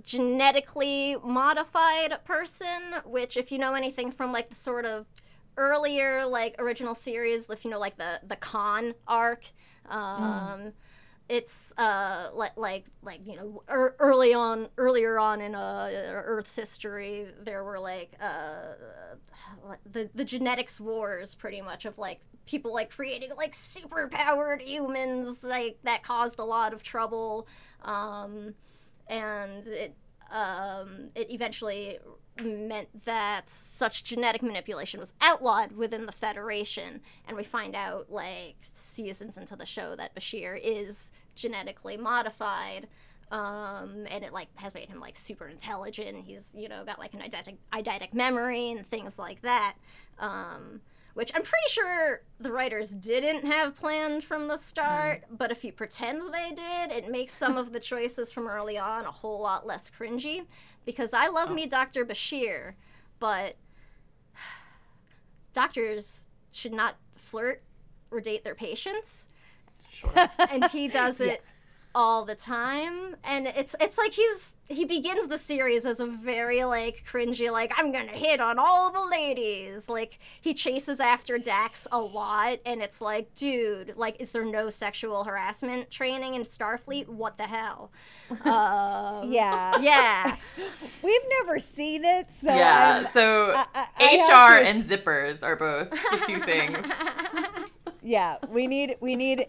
genetically modified person, which, if you know anything from like the sort of earlier like original series if you know like the the Khan arc um it's uh like like like you know er, early on earlier on in uh earth's history there were like uh the the genetics wars pretty much of like people like creating like super powered humans like that caused a lot of trouble. Um and it um it eventually meant that such genetic manipulation was outlawed within the Federation, and we find out like seasons into the show that Bashir is genetically modified. Um, and it like has made him like super intelligent. He's you know got like an eidetic, eidetic memory and things like that. Um, which I'm pretty sure the writers didn't have planned from the start, but if you pretend they did, it makes some of the choices from early on a whole lot less cringy. Because I love me Dr. Bashir, but doctors should not flirt or date their patients. Sure. And he does it all the time and it's it's like he's he begins the series as a very like cringy like i'm gonna hit on all the ladies like he chases after dax a lot and it's like dude like is there no sexual harassment training in starfleet what the hell um, Yeah. yeah We've never seen it, so yeah, I'm- so I- I- I HR to and s- zippers are both the two things. yeah, we need we need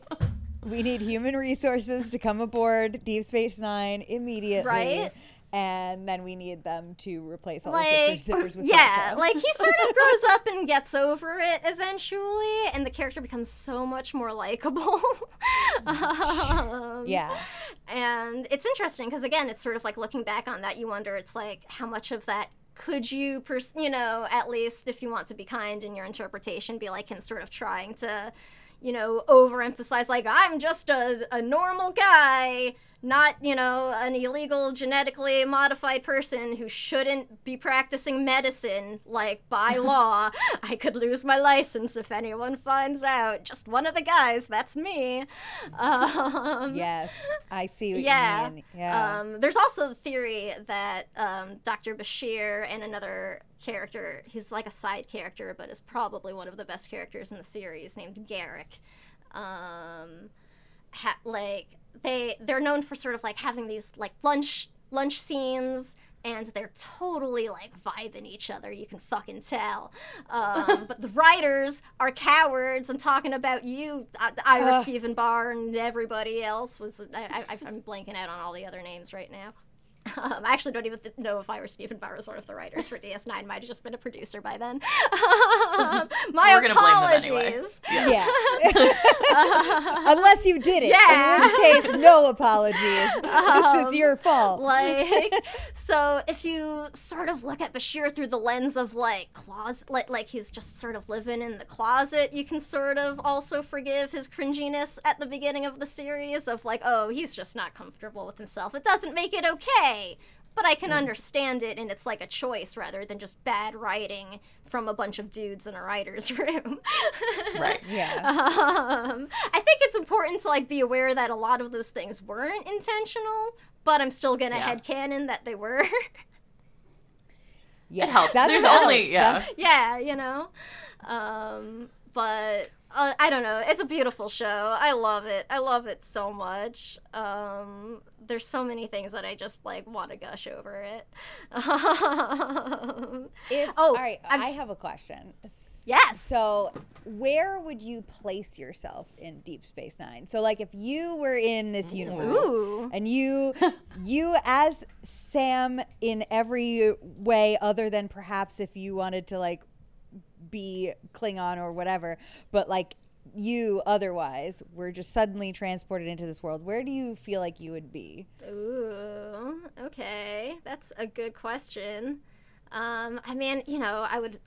we need human resources to come aboard Deep Space Nine immediately. Right. And then we need them to replace all like the zippers, zippers with yeah like he sort of grows up and gets over it eventually and the character becomes so much more likable um, yeah. and it's interesting because again it's sort of like looking back on that you wonder it's like how much of that could you pers- you know at least if you want to be kind in your interpretation be like him sort of trying to you know overemphasize like i'm just a, a normal guy not you know an illegal genetically modified person who shouldn't be practicing medicine like by law i could lose my license if anyone finds out just one of the guys that's me um, Yes. I see what yeah. you mean. Yeah. Um, there's also the theory that um, Dr. Bashir and another character, he's like a side character, but is probably one of the best characters in the series, named Garak. Um, ha- like they they're known for sort of like having these like lunch lunch scenes and they're totally like vibing each other you can fucking tell um, but the writers are cowards i'm talking about you I- ira Ugh. Steven Behr and everybody else was I, I, i'm blanking out on all the other names right now um, I actually don't even th- know if Ira Steven Behr was one of the writers for DS9. Might have just been a producer by then. My We're gonna blame anyway. apologies. yeah. Unless you did it. Yeah. In which case, no apologies. this is your fault. like so if you sort of look at bashir through the lens of like closet like, like he's just sort of living in the closet you can sort of also forgive his cringiness at the beginning of the series of like oh he's just not comfortable with himself it doesn't make it okay but I can understand it, and it's like a choice rather than just bad writing from a bunch of dudes in a writer's room. Right. Yeah. um, I think it's important to like be aware that a lot of those things weren't intentional, but I'm still gonna Yeah. headcanon that they were. Yes. It helps. That's There's valid. only yeah. That- yeah, you know. Um, but uh, I don't know. It's a beautiful show. I love it. I love it so much. Um, there's so many things that I just like want to gush over it. If, Oh, all right. I've I have a question. Yes. So, where would you place yourself in Deep Space Nine? So, like, if you were in this universe Ooh. and you, you as Sam in every way, other than perhaps if you wanted to like be Klingon or whatever, but like you otherwise were just suddenly transported into this world, where do you feel like you would be? Ooh, okay. That's a good question. Um, I mean, you know, I would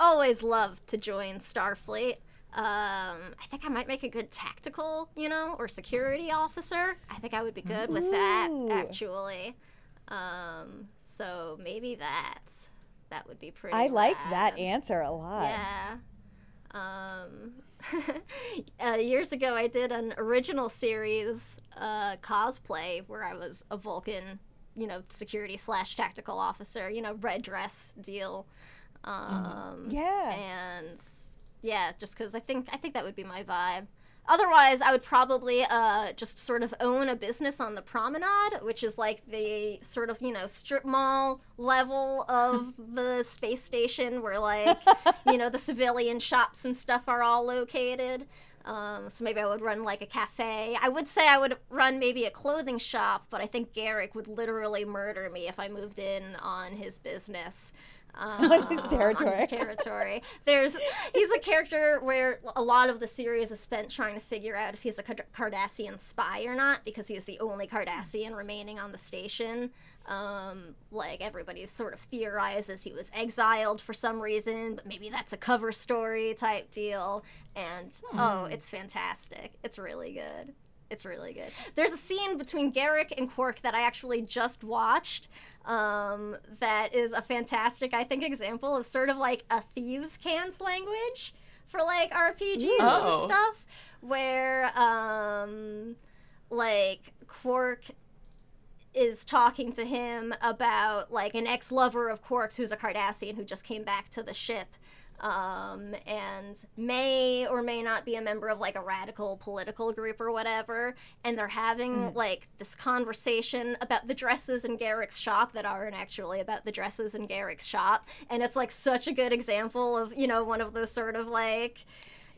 always love to join Starfleet. Um, I think I might make a good tactical, you know, or security officer. I think I would be good with that, actually. Um, so maybe that. That would be pretty. I like that answer a lot. Yeah. Um, uh, years ago, I did an original series uh, cosplay where I was a Vulcan, you know, security slash tactical officer, you know, red dress deal. Um, Yeah. And yeah, just because I think I think that would be my vibe. Otherwise, I would probably uh, just sort of own a business on the promenade, which is like the sort of, you know, strip mall level of the space station where, like, you know, the civilian shops and stuff are all located. Um, so maybe I would run like a cafe. I would say I would run maybe a clothing shop, but I think Garak would literally murder me if I moved in on his business. Um, On his territory. On his territory. There's he's a character where a lot of the series is spent trying to figure out if he's a Card- Cardassian spy or not because he's the only Cardassian remaining on the station. Um, like everybody sort of theorizes he was exiled for some reason, but maybe that's a cover story type deal. And oh, it's fantastic. It's really good. It's really good. There's a scene between Garak and Quark that I actually just watched. Um, that is a fantastic, I think, example of sort of like a thieves' cant language for like RPGs Oh. and stuff, where um, like Quark is talking to him about like an ex-lover of Quark's who's a Cardassian who just came back to the ship um, and may or may not be a member of like a radical political group or whatever. And they're having like this conversation about the dresses in Garak's shop that aren't actually about the dresses in Garak's shop. And it's like such a good example of, you know, one of those sort of like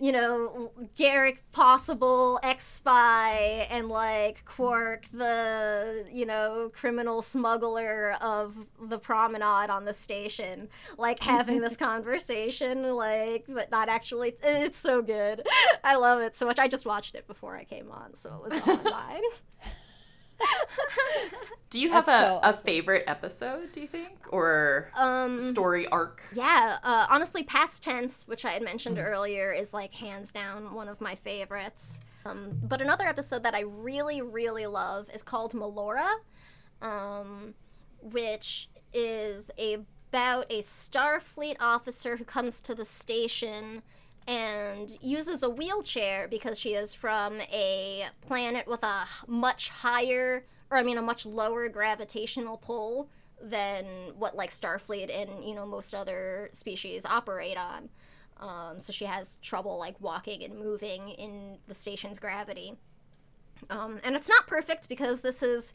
you know, Garak possible ex spy and like Quark the, you know, criminal smuggler of the promenade on the station, like having this conversation, like, but not actually. It's so good. I love it so much. I just watched it before I came on, so it was on my mind. Do you have That's a, so a favorite episode, do you think? Or Um, story arc? Yeah, uh, honestly, past tense, which I had mentioned earlier, is like hands down one of my favorites. Um, but another episode that I really, really love is called Melora, um, which is about a Starfleet officer who comes to the station and uses a wheelchair because she is from a planet with a much higher, or I mean, a much lower gravitational pull than what like Starfleet and you know most other species operate on. Um, so she has trouble like walking and moving in the station's gravity. Um, and it's not perfect because this is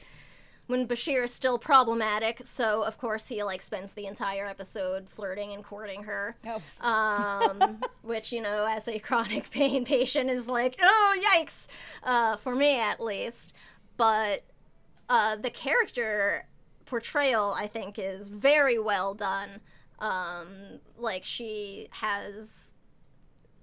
when Bashir is still problematic. So of course he like spends the entire episode flirting and courting her. Oh. Um, which you know, as a chronic pain patient, is like, oh yikes, uh, for me at least. But uh, the character portrayal, I think, is very well done. Um, like she has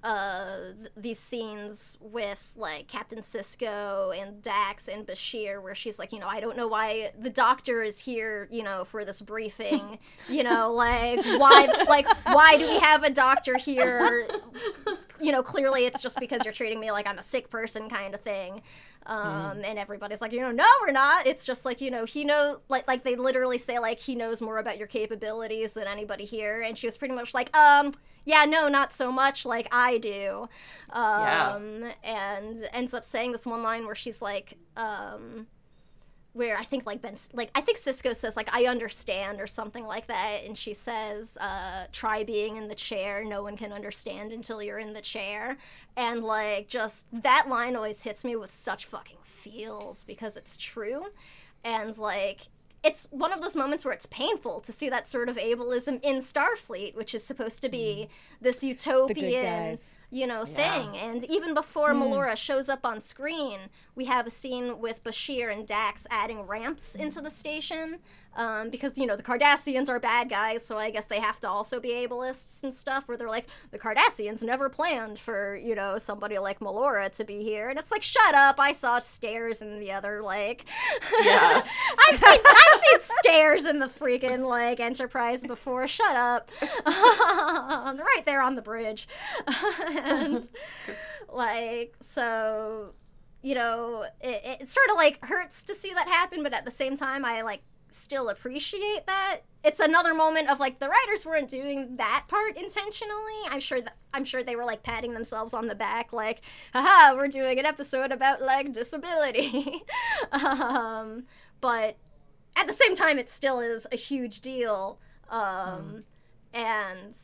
uh, th- these scenes with like Captain Sisko and Dax and Bashir, where she's like, you know, I don't know why the doctor is here, you know, for this briefing. you know, like why, like why do we have a doctor here? You know, clearly it's just because you're treating me like I'm a sick person, kind of thing. Um, and everybody's like, you know, no, we're not. It's just like, you know, he know, like, like they literally say like he knows more about your capabilities than anybody here. And she was pretty much like, um, yeah, no, not so much like I do. Um, and ends up saying this one line where she's like, um, where I think like Ben, like I think Sisko says like I understand or something like that, and she says, uh, "Try being in the chair. No one can understand until you're in the chair." And like just that line always hits me with such fucking feels because it's true, and like it's one of those moments where it's painful to see that sort of ableism in Starfleet, which is supposed to be this utopian you know, thing. And even before Melora shows up on screen, we have a scene with Bashir and Dax adding ramps into the station. Um, because, you know, the Cardassians are bad guys, so I guess they have to also be ableists and stuff, where they're like, the Cardassians never planned for, you know, somebody like Melora to be here. And it's like, shut up, I saw stairs in the other, like. Yeah. I've seen I've seen stairs in the freaking like Enterprise before. Shut up. right there on the bridge. and like so you know, it, it sort of like hurts to see that happen, but at the same time I like still appreciate that. It's another moment of like the writers weren't doing that part intentionally. I'm sure that I'm sure they were like patting themselves on the back, like, haha, we're doing an episode about like disability. um, but at the same time, it still is a huge deal, um, and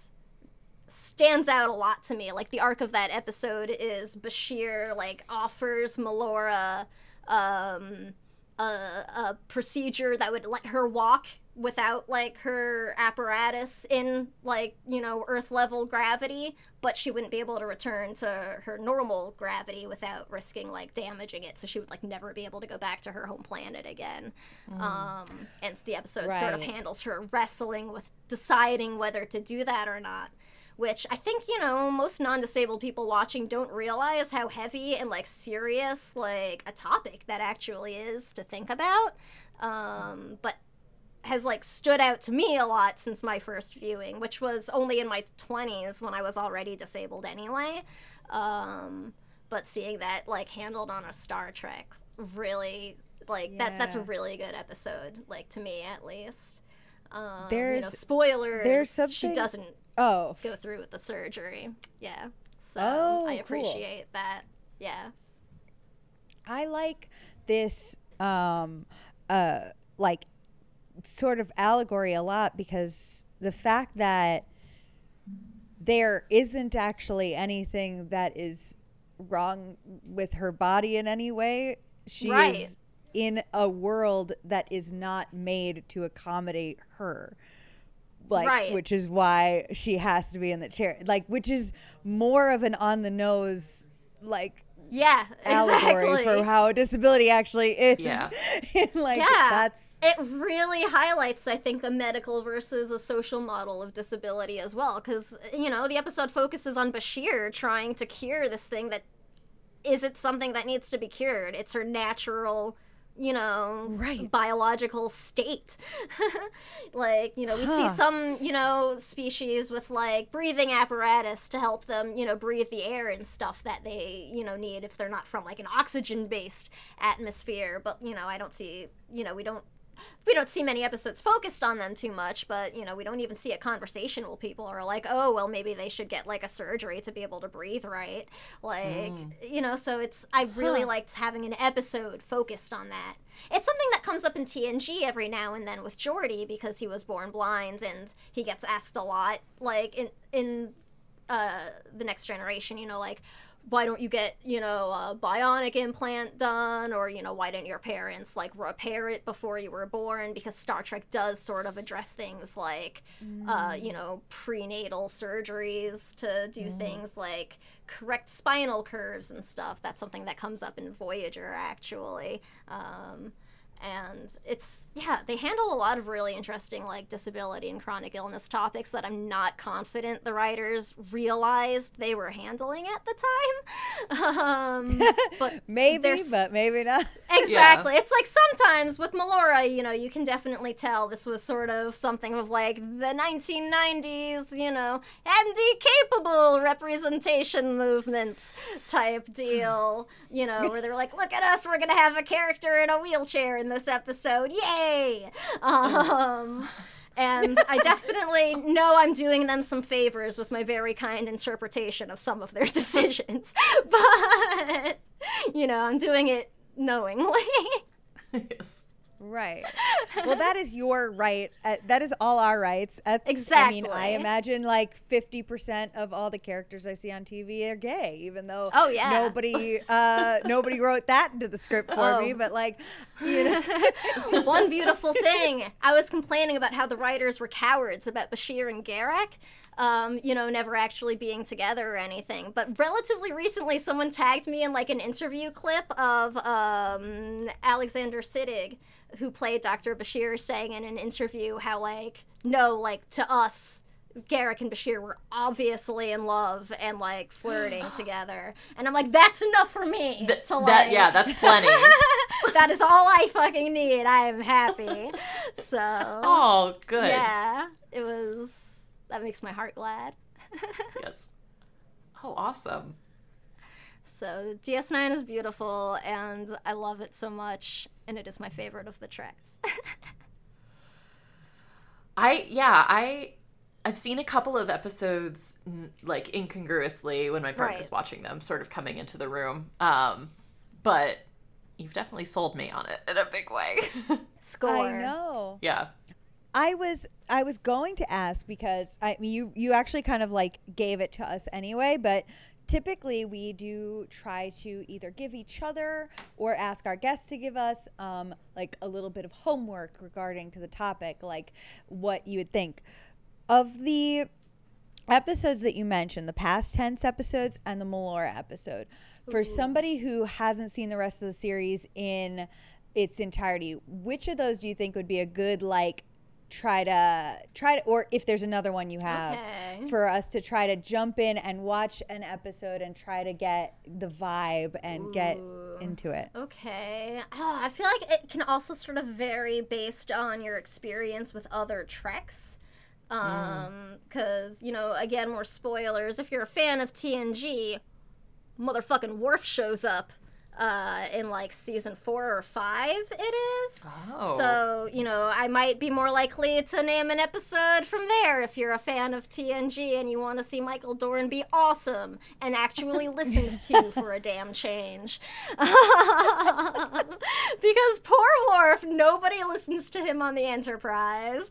stands out a lot to me. Like the arc of that episode is Bashir like offers Melora um, a, a procedure that would let her walk without like her apparatus in like you know earth level gravity but she wouldn't be able to return to her normal gravity without risking like damaging it. So she would like never be able to go back to her home planet again. Um and the episode sort of handles her wrestling with deciding whether to do that or not which I think you know most non-disabled people watching don't realize how heavy and like serious like a topic that actually is to think about. Um, but has like stood out to me a lot since my first viewing, which was only in my 20s when I was already disabled anyway. Um, but seeing that like handled on a Star Trek really like that that's a really good episode like to me at least. Um, you know, There's- spoilers. there's She doesn't Oh, go through with the surgery. Yeah. So Oh, I cool. appreciate that. Yeah. I like this um uh like sort of allegory a lot because the fact that there isn't actually anything that is wrong with her body in any way. She Right. is in a world that is not made to accommodate her. Like, Right. which is why she has to be in the chair. Like, which is more of an on the nose, like, Yeah, allegory exactly. for how disability actually is. Yeah. like, yeah, that's it really highlights, I think, a medical versus a social model of disability as well. Because you know, the episode focuses on Bashir trying to cure this thing that isn't something that needs to be cured. It's her natural. You know, Right. biological state. like, you know, we see some, you know, species with like breathing apparatus to help them, you know, breathe the air and stuff that they, you know, need if they're not from like an oxygen based atmosphere. But, you know, I don't see, you know, we don't we don't see many episodes focused on them too much, but you know, we don't even see a conversation where people are like, "Oh, well, maybe they should get like a surgery to be able to breathe right." Like, you know, so it's I really Huh. liked having an episode focused on that. It's something that comes up in TNG every now and then with Geordi because he was born blind and he gets asked a lot like in in uh the next generation, you know, like why don't you get you know a bionic implant done? Or you know why didn't your parents like repair it before you were born? Because star trek does sort of address things like uh, you know prenatal surgeries to do things like correct spinal curves and stuff. That's something that comes up in voyager actually. Um, and it's yeah they handle a lot of really interesting like disability and chronic illness topics that i'm not confident the writers realized they were handling at the time um, but maybe, but maybe not. Exactly. It's like sometimes with Melora, you know, you can definitely tell this was sort of something of like the 1990s, you know, anti-capable representation movement type deal, you know, where they're like, look at us, we're going to have a character in a wheelchair in this episode. Yay! Um and I definitely know I'm doing them some favors with my very kind interpretation of some of their decisions. But, you know, I'm doing it knowingly. yes. Right. Well, that is your right. Uh, that is all our rights. Uh, I mean, I imagine like 50% of all the characters I see on TV are gay, even though Oh, yeah. nobody uh, nobody wrote that into the script for me. Oh. But like, you know, One beautiful thing, I was complaining about how the writers were cowards about Bashir and Garak, um, you know, never actually being together or anything. But relatively recently, someone tagged me in like an interview clip of um, Alexander Siddig, who played Dr. Bashir, saying in an interview how, like, no, like, to us, Garak and Bashir were obviously in love and like flirting together, and I'm like, that's enough for me Th- to like. that yeah, that's plenty. that is all I fucking need. I am happy. So oh, good. yeah, it was. That makes my heart glad. Yes. Oh, awesome. So DS9 is beautiful, and I love it so much, and it is my favorite of the tracks. I yeah, I I've seen a couple of episodes like incongruously when my partner's Right. watching them, sort of coming into the room. Um, but you've definitely sold me on it in a big way. Score. I know. yeah. I was I was going to ask because I mean you you actually kind of like gave it to us anyway, but typically we do try to either give each other or ask our guests to give us um, like a little bit of homework regarding to the topic, like what you would think of the episodes that you mentioned, the past tense episodes and the Melora episode. For somebody who hasn't seen the rest of the series in its entirety, which of those do you think would be a good like try to try to or if there's another one you have Okay. for us to try to jump in and watch an episode and try to get the vibe and get into it. Okay. Ah, I feel like it can also sort of vary based on your experience with other Treks. Um, because, you know, again, more spoilers. If you're a fan of TNG, motherfucking Worf shows up uh, in like season four or five. It is. Oh. So you know, I might be more likely to name an episode from there if you're a fan of TNG and you want to see Michael Dorn be awesome and actually listened to for a damn change. because poor Worf, nobody listens to him on the Enterprise.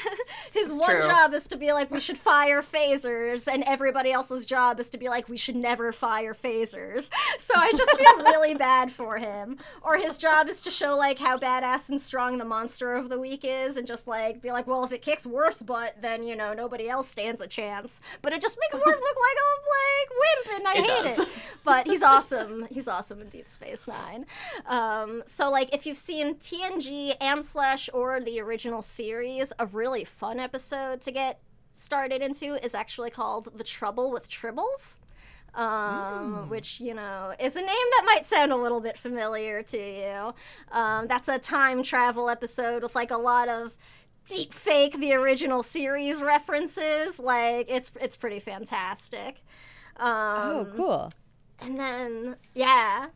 His That's one true. job is to be like, we should fire phasers, and everybody else's job is to be like, we should never fire phasers. So I just feel really bad for him. Or his job is to show like how badass and strong the monster of the week is, and just like be like, well, if it kicks Worf's butt, then you know nobody else stands a chance. But it just makes Worf look like a like wimp, and I It hate does. it but he's awesome. He's awesome in Deep Space Nine. Um, so, like, if you've seen TNG and slash or the original series, a really fun episode to get started into is actually called "The Trouble with Tribbles." Um, which you know is a name that might sound a little bit familiar to you. Um, that's a time travel episode with like a lot of deep fake the original series references. Like it's it's pretty fantastic. Um, Oh, cool. and then, yeah.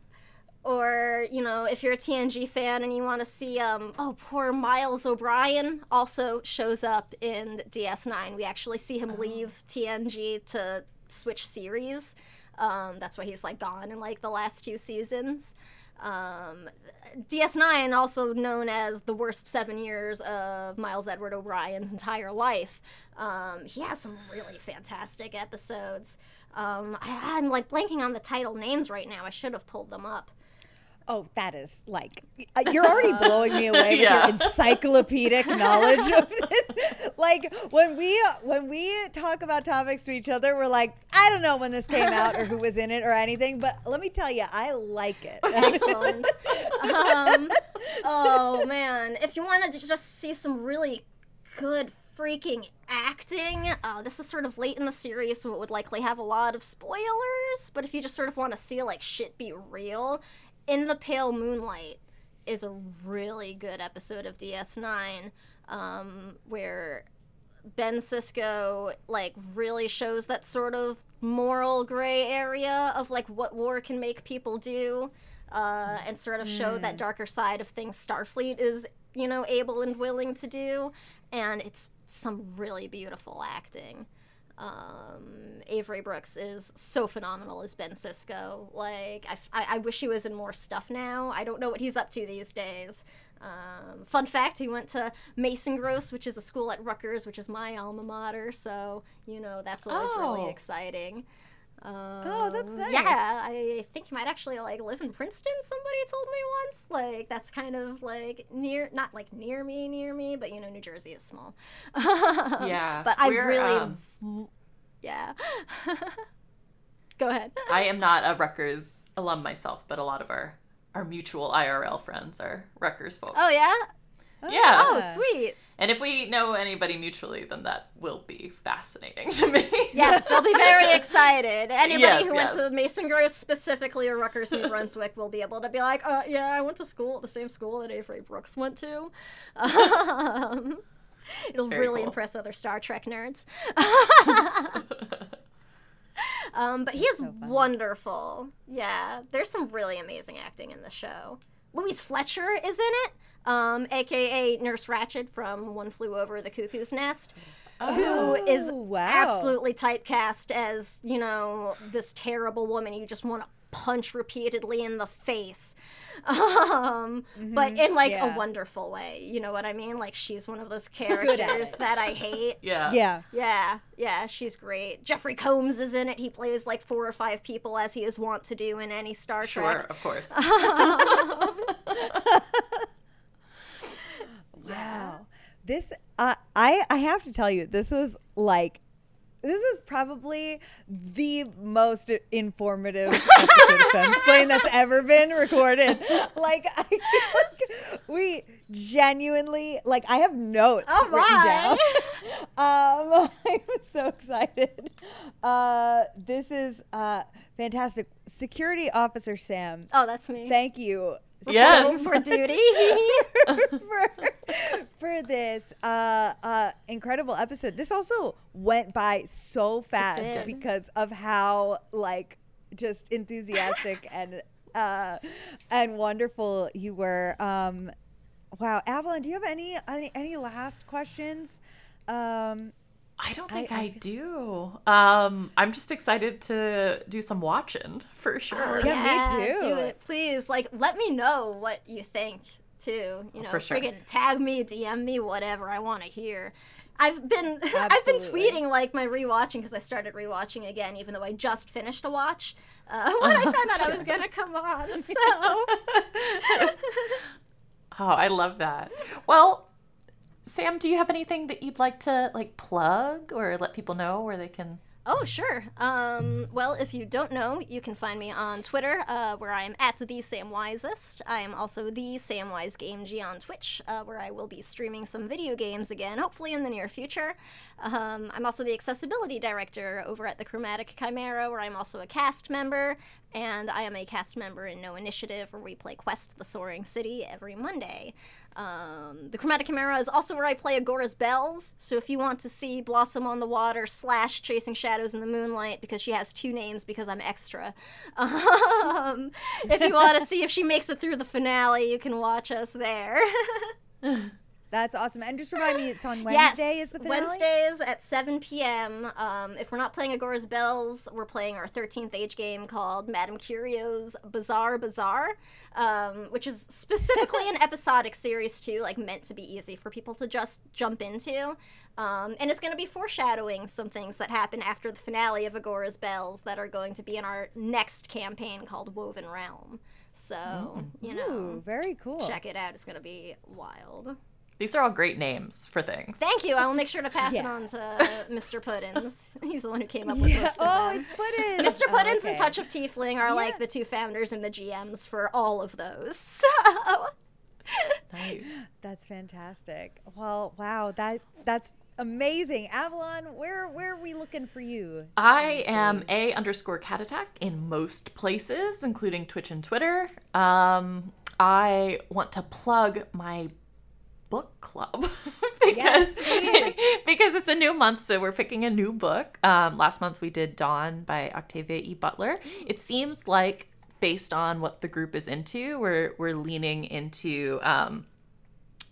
Or, you know, if you're a TNG fan and you want to see, um, oh, poor Miles O'Brien also shows up in DS9. We actually see him leave TNG to switch series. Um, that's why he's, like, gone in, like, the last two seasons. Um, DS9, also known as the worst seven years of Miles Edward O'Brien's entire life, um, he has some really fantastic episodes. Um, I, I'm like blanking on the title names right now. I should have pulled them up. Oh, that is like uh, you're already blowing me away with Yeah. your encyclopedic knowledge of this. Like when we when we talk about topics to each other, we're like, I don't know when this came out or who was in it or anything, but let me tell you, I like it. Excellent. um, oh man, if you want to just see some really good freaking acting, uh, this is sort of late in the series, so it would likely have a lot of spoilers. But if you just sort of want to see like shit be real, in the Pale Moonlight is a really good episode of DS9 um, where Ben Sisko like really shows that sort of moral gray area of like what war can make people do, uh, and sort of show that darker side of things Starfleet is you know able and willing to do, and it's some really beautiful acting. Um, Avery Brooks is so phenomenal as Ben Sisko. Like, I, I, I wish he was in more stuff now. I don't know what he's up to these days. Um, fun fact: he went to Mason Gross, which is a school at Rutgers, which is my alma mater. So you know that's always really Oh. exciting. Um, Oh, that's nice. Yeah, I think he might actually like live in Princeton. Somebody told me once. Like that's kind of like near, not like near me, near me, but you know, New Jersey is small. Yeah, but I really, um, yeah. Go ahead. I am not a Rutgers alum myself, but a lot of our our mutual IRL friends are Rutgers folks. Oh yeah. Yeah. Oh sweet. And if we know anybody mutually, then that will be fascinating to me. Yes, they'll be very excited. Anybody Yes, who yes. went to Mason Gross specifically or Rutgers, New Brunswick will be able to be like, uh, yeah, I went to school at the same school that Avery Brooks went to. Um, it'll Very really cool. impress other Star Trek nerds. um, but he is wonderful. Yeah, there's some really amazing acting in the show. Louise Fletcher is in it, um, aka Nurse Ratched from One Flew Over the Cuckoo's Nest who is Oh, wow. absolutely typecast as you know this terrible woman you just want to punch repeatedly in the face um but in like yeah. a wonderful way you know what i mean like she's one of those characters that i hate yeah. Yeah. yeah yeah she's great jeffrey combs is in it he plays like four or five people as he is wont to do in any star Sure, trek of course. Wow. This uh, I I have to tell you this was like this is probably the most informative episode of Femsplain that's ever been recorded. Like I feel like we genuinely like I have notes All written down. Um, I'm so excited. Uh, this is uh, fantastic. Security Officer Sam, oh that's me thank you yes. for duty for, for this uh, uh, incredible episode. This also went by so fast because of how like just enthusiastic and uh, and wonderful you were. Um, wow, Avalon, do you have any any, any last questions? Um, I don't I- think I do. Um, I'm just excited to do some watching for sure. Oh, Yeah, me too. Do it, please. Like, let me know what you think too. You know, for sure. friggin' tag me, DM me, whatever. I want to hear. I've been I've been tweeting like my rewatching because I started rewatching again, even though I just finished a watch uh, when I found out I was gonna come on. So Oh, I love that. Well, Sam, do you have anything that you'd like to like plug or let people know where they can? Oh, sure. Um, well, if you don't know, you can find me on Twitter, uh, where I am at the Sam Wisest. I am also the Samwise Game G on Twitch, uh, where I will be streaming some video games again, hopefully in the near future. Um, I'm also the accessibility director over at the Chromatic Chimera, where I'm also a cast member, and I am a cast member in No Initiative, where we play Quest the Soaring City every Monday. Um, the Chromatic Chimera is also where I play Agora's Bells. So if you want to see Blossom on the Water slash Chasing Shadows in the Moonlight, because she has two names because I'm extra. Um, if you want to see if she makes it through the finale, you can watch us there. that's awesome. And just remind me, it's on yes, Wednesday. Is the finale? Wednesdays at 7 p.m. Um, if we're not playing Agora's Bells, we're playing our 13th age game called Madame Curio's Bizarre Bazaar, um, which is specifically an episodic series too, like meant to be easy for people to just jump into. Um, and it's going to be foreshadowing some things that happen after the finale of Agora's Bells that are going to be in our next campaign called Woven Realm. So, you know, Ooh, very cool. check it out. It's going to be wild. These are all great names for things. Thank you. I will make sure to pass it on to Mr. Puddins. He's the one who came up with most of Oh, them. it's Puddins. Mr. Oh, Puddins and. Touch of Tiefling are like the two founders and the GMs for all of those. So Nice. That's fantastic. Well, wow, that that's amazing. Avalon, where where are we looking for you? I am a underscore cat attack in most places, including Twitch and Twitter. Um, I want to plug my book club because because it's a new month, so we're picking a new book. Um, last month we did Dawn by Octavia E. Butler. It seems like based on what the group is into, we're we're leaning into um,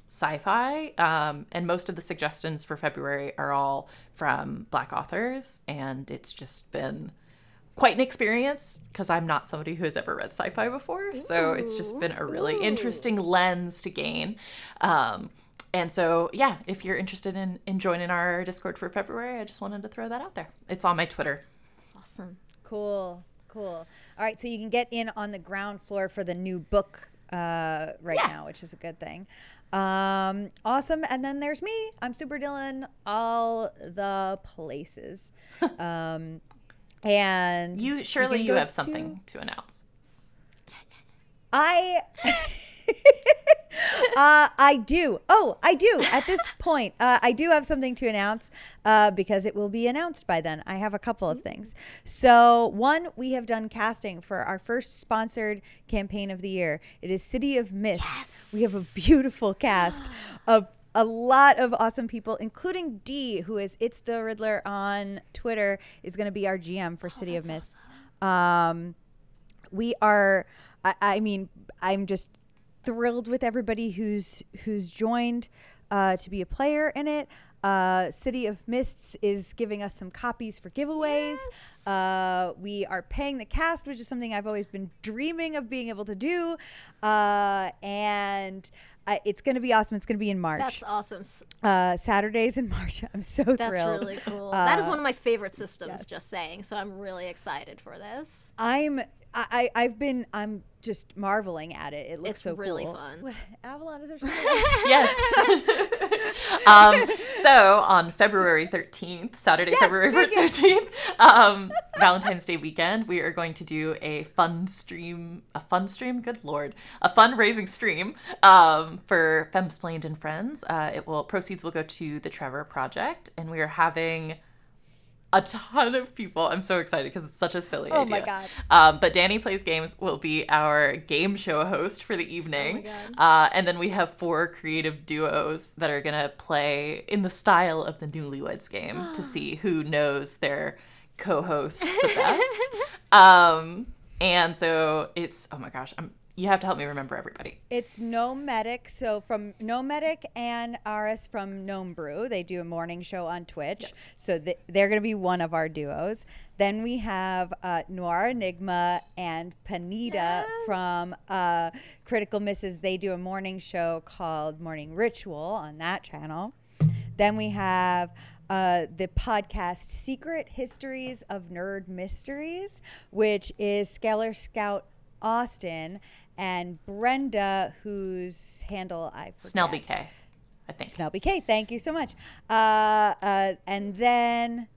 sci-fi um, and most of the suggestions for february are all from black authors and it's just been quite an experience because i'm not somebody who has ever read sci-fi before so it's just been a really interesting lens to gain um, and so yeah if you're interested in, in joining our discord for february i just wanted to throw that out there it's on my twitter awesome. Cool, cool. All right, so you can get in on the ground floor for the new book uh, right Yeah. now, which is a good thing. Um, awesome. And then there's me. I'm Super Dylan, all the places. um, and you surely can you have to- something to announce I uh, I do. Oh, I do. At this point, uh, I do have something to announce uh, because it will be announced by then. I have a couple of things. So, one, we have done casting for our first sponsored campaign of the year. It is City of Mists. We have a beautiful cast of a lot of awesome people, including Dee, who is It's the Riddler on Twitter, is going to be our GM for City of Mists. Um, we are I, I mean i'm just thrilled with everybody who's who's joined uh, to be a player in it uh, City of Mists is giving us some copies for giveaways. Uh, we are paying the cast, which is something I've always been dreaming of being able to do. Uh, and uh, it's going to be awesome. It's going to be in March. That's awesome. Uh, Saturdays in March. I'm so That's thrilled. really cool. that is Uh, one of my favorite systems, yes. just saying. So I'm really excited for this. I'm. I, I've been. I'm just marveling at it. It looks It's so really cool. fun. What, Avalon, is there something? Yes. um, so on February 13th, Saturday, February 13th, um, Valentine's Day weekend, we are going to do a fun stream, a fun stream, good lord, a fundraising stream um, for Femsplained and Friends. Uh, it will, proceeds will go to the Trevor Project, and we are having a ton of people. I'm so excited because it's such a silly Oh idea. my God. Um, but Danny Plays Games will be our game show host for the evening. Uh, and then we have four creative duos that are going to play in the style of the Newlyweds game to see who knows their co host the best. um, And so it's oh my gosh, I'm you have to help me remember everybody. It's Nomadic. So from Nomadic and Aris from Gnome Brew, they do a morning show on Twitch. Yes. So th- they're going to be one of our duos. Then we have uh, Noir Enigma and Panita from uh, Critical Misses. They do a morning show called Morning Ritual on that channel. Then we have uh, the podcast Secret Histories of Nerd Mysteries, which is Scalar Scout Austin and Brenda, whose handle I forget. Snell BK, I think. Snell BK. Thank you so much. Uh, uh, and then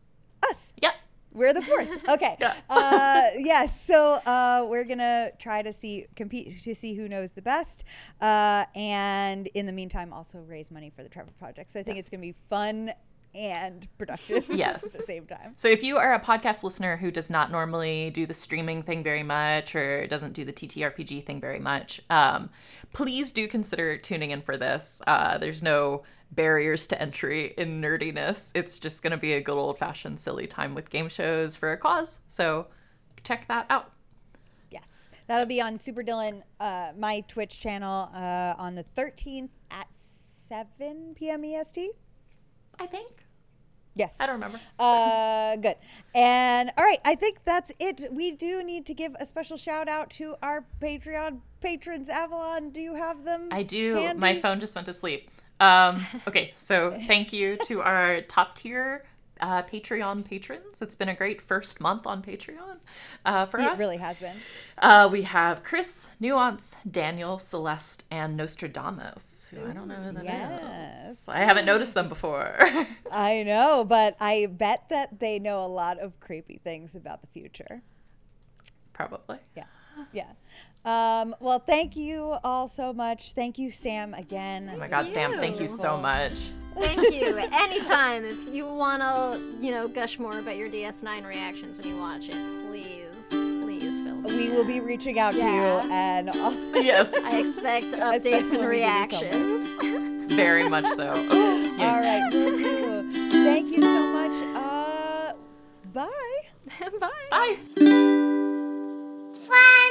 us. Yep. We're the fourth. Okay. Yeah. uh, yes. So uh, we're gonna try to see compete to see who knows the best, uh, and in the meantime, also raise money for the Trevor Project. So I think Yes. it's gonna be fun and productive. Yes. at the same time. So if you are a podcast listener who does not normally do the streaming thing very much or doesn't do the TTRPG thing very much, um, please do consider tuning in for this. Uh, there's no barriers to entry in nerdiness. It's just going to be a good old fashioned silly time with game shows for a cause. So check that out. Yes, that'll be on Super Dylan, uh, my Twitch channel, uh, on the 13th at 7 p.m. EST. I think. Yes. I don't remember. Uh, good. And all right, I think that's it. We do need to give a special shout out to our Patreon patrons. Avalon, do you have them? I do. handy? My phone just went to sleep. Um, okay, so thank you to our top tier uh, Patreon patrons. It's been a great first month on Patreon uh, for It us. It really has been. Uh, we have Chris, Nuance, Daniel, Celeste, and Nostradamus, who I don't know who that is. yes. I haven't noticed them before. I know, but I bet that they know a lot of creepy things about the future. Probably. Yeah. Yeah. Um, well, thank you all so much. Thank you, Sam, again. Oh my God, Sam, thank you so much. Thank you. Anytime if you want to, you know, gush more about your DS9 reactions when you watch it, please, please fill me We in. will be reaching out to you and Yes, I expect updates and when we give you reactions. very much so. all right. will do. Thank you so much. Uh, bye. Bye. Bye. Fly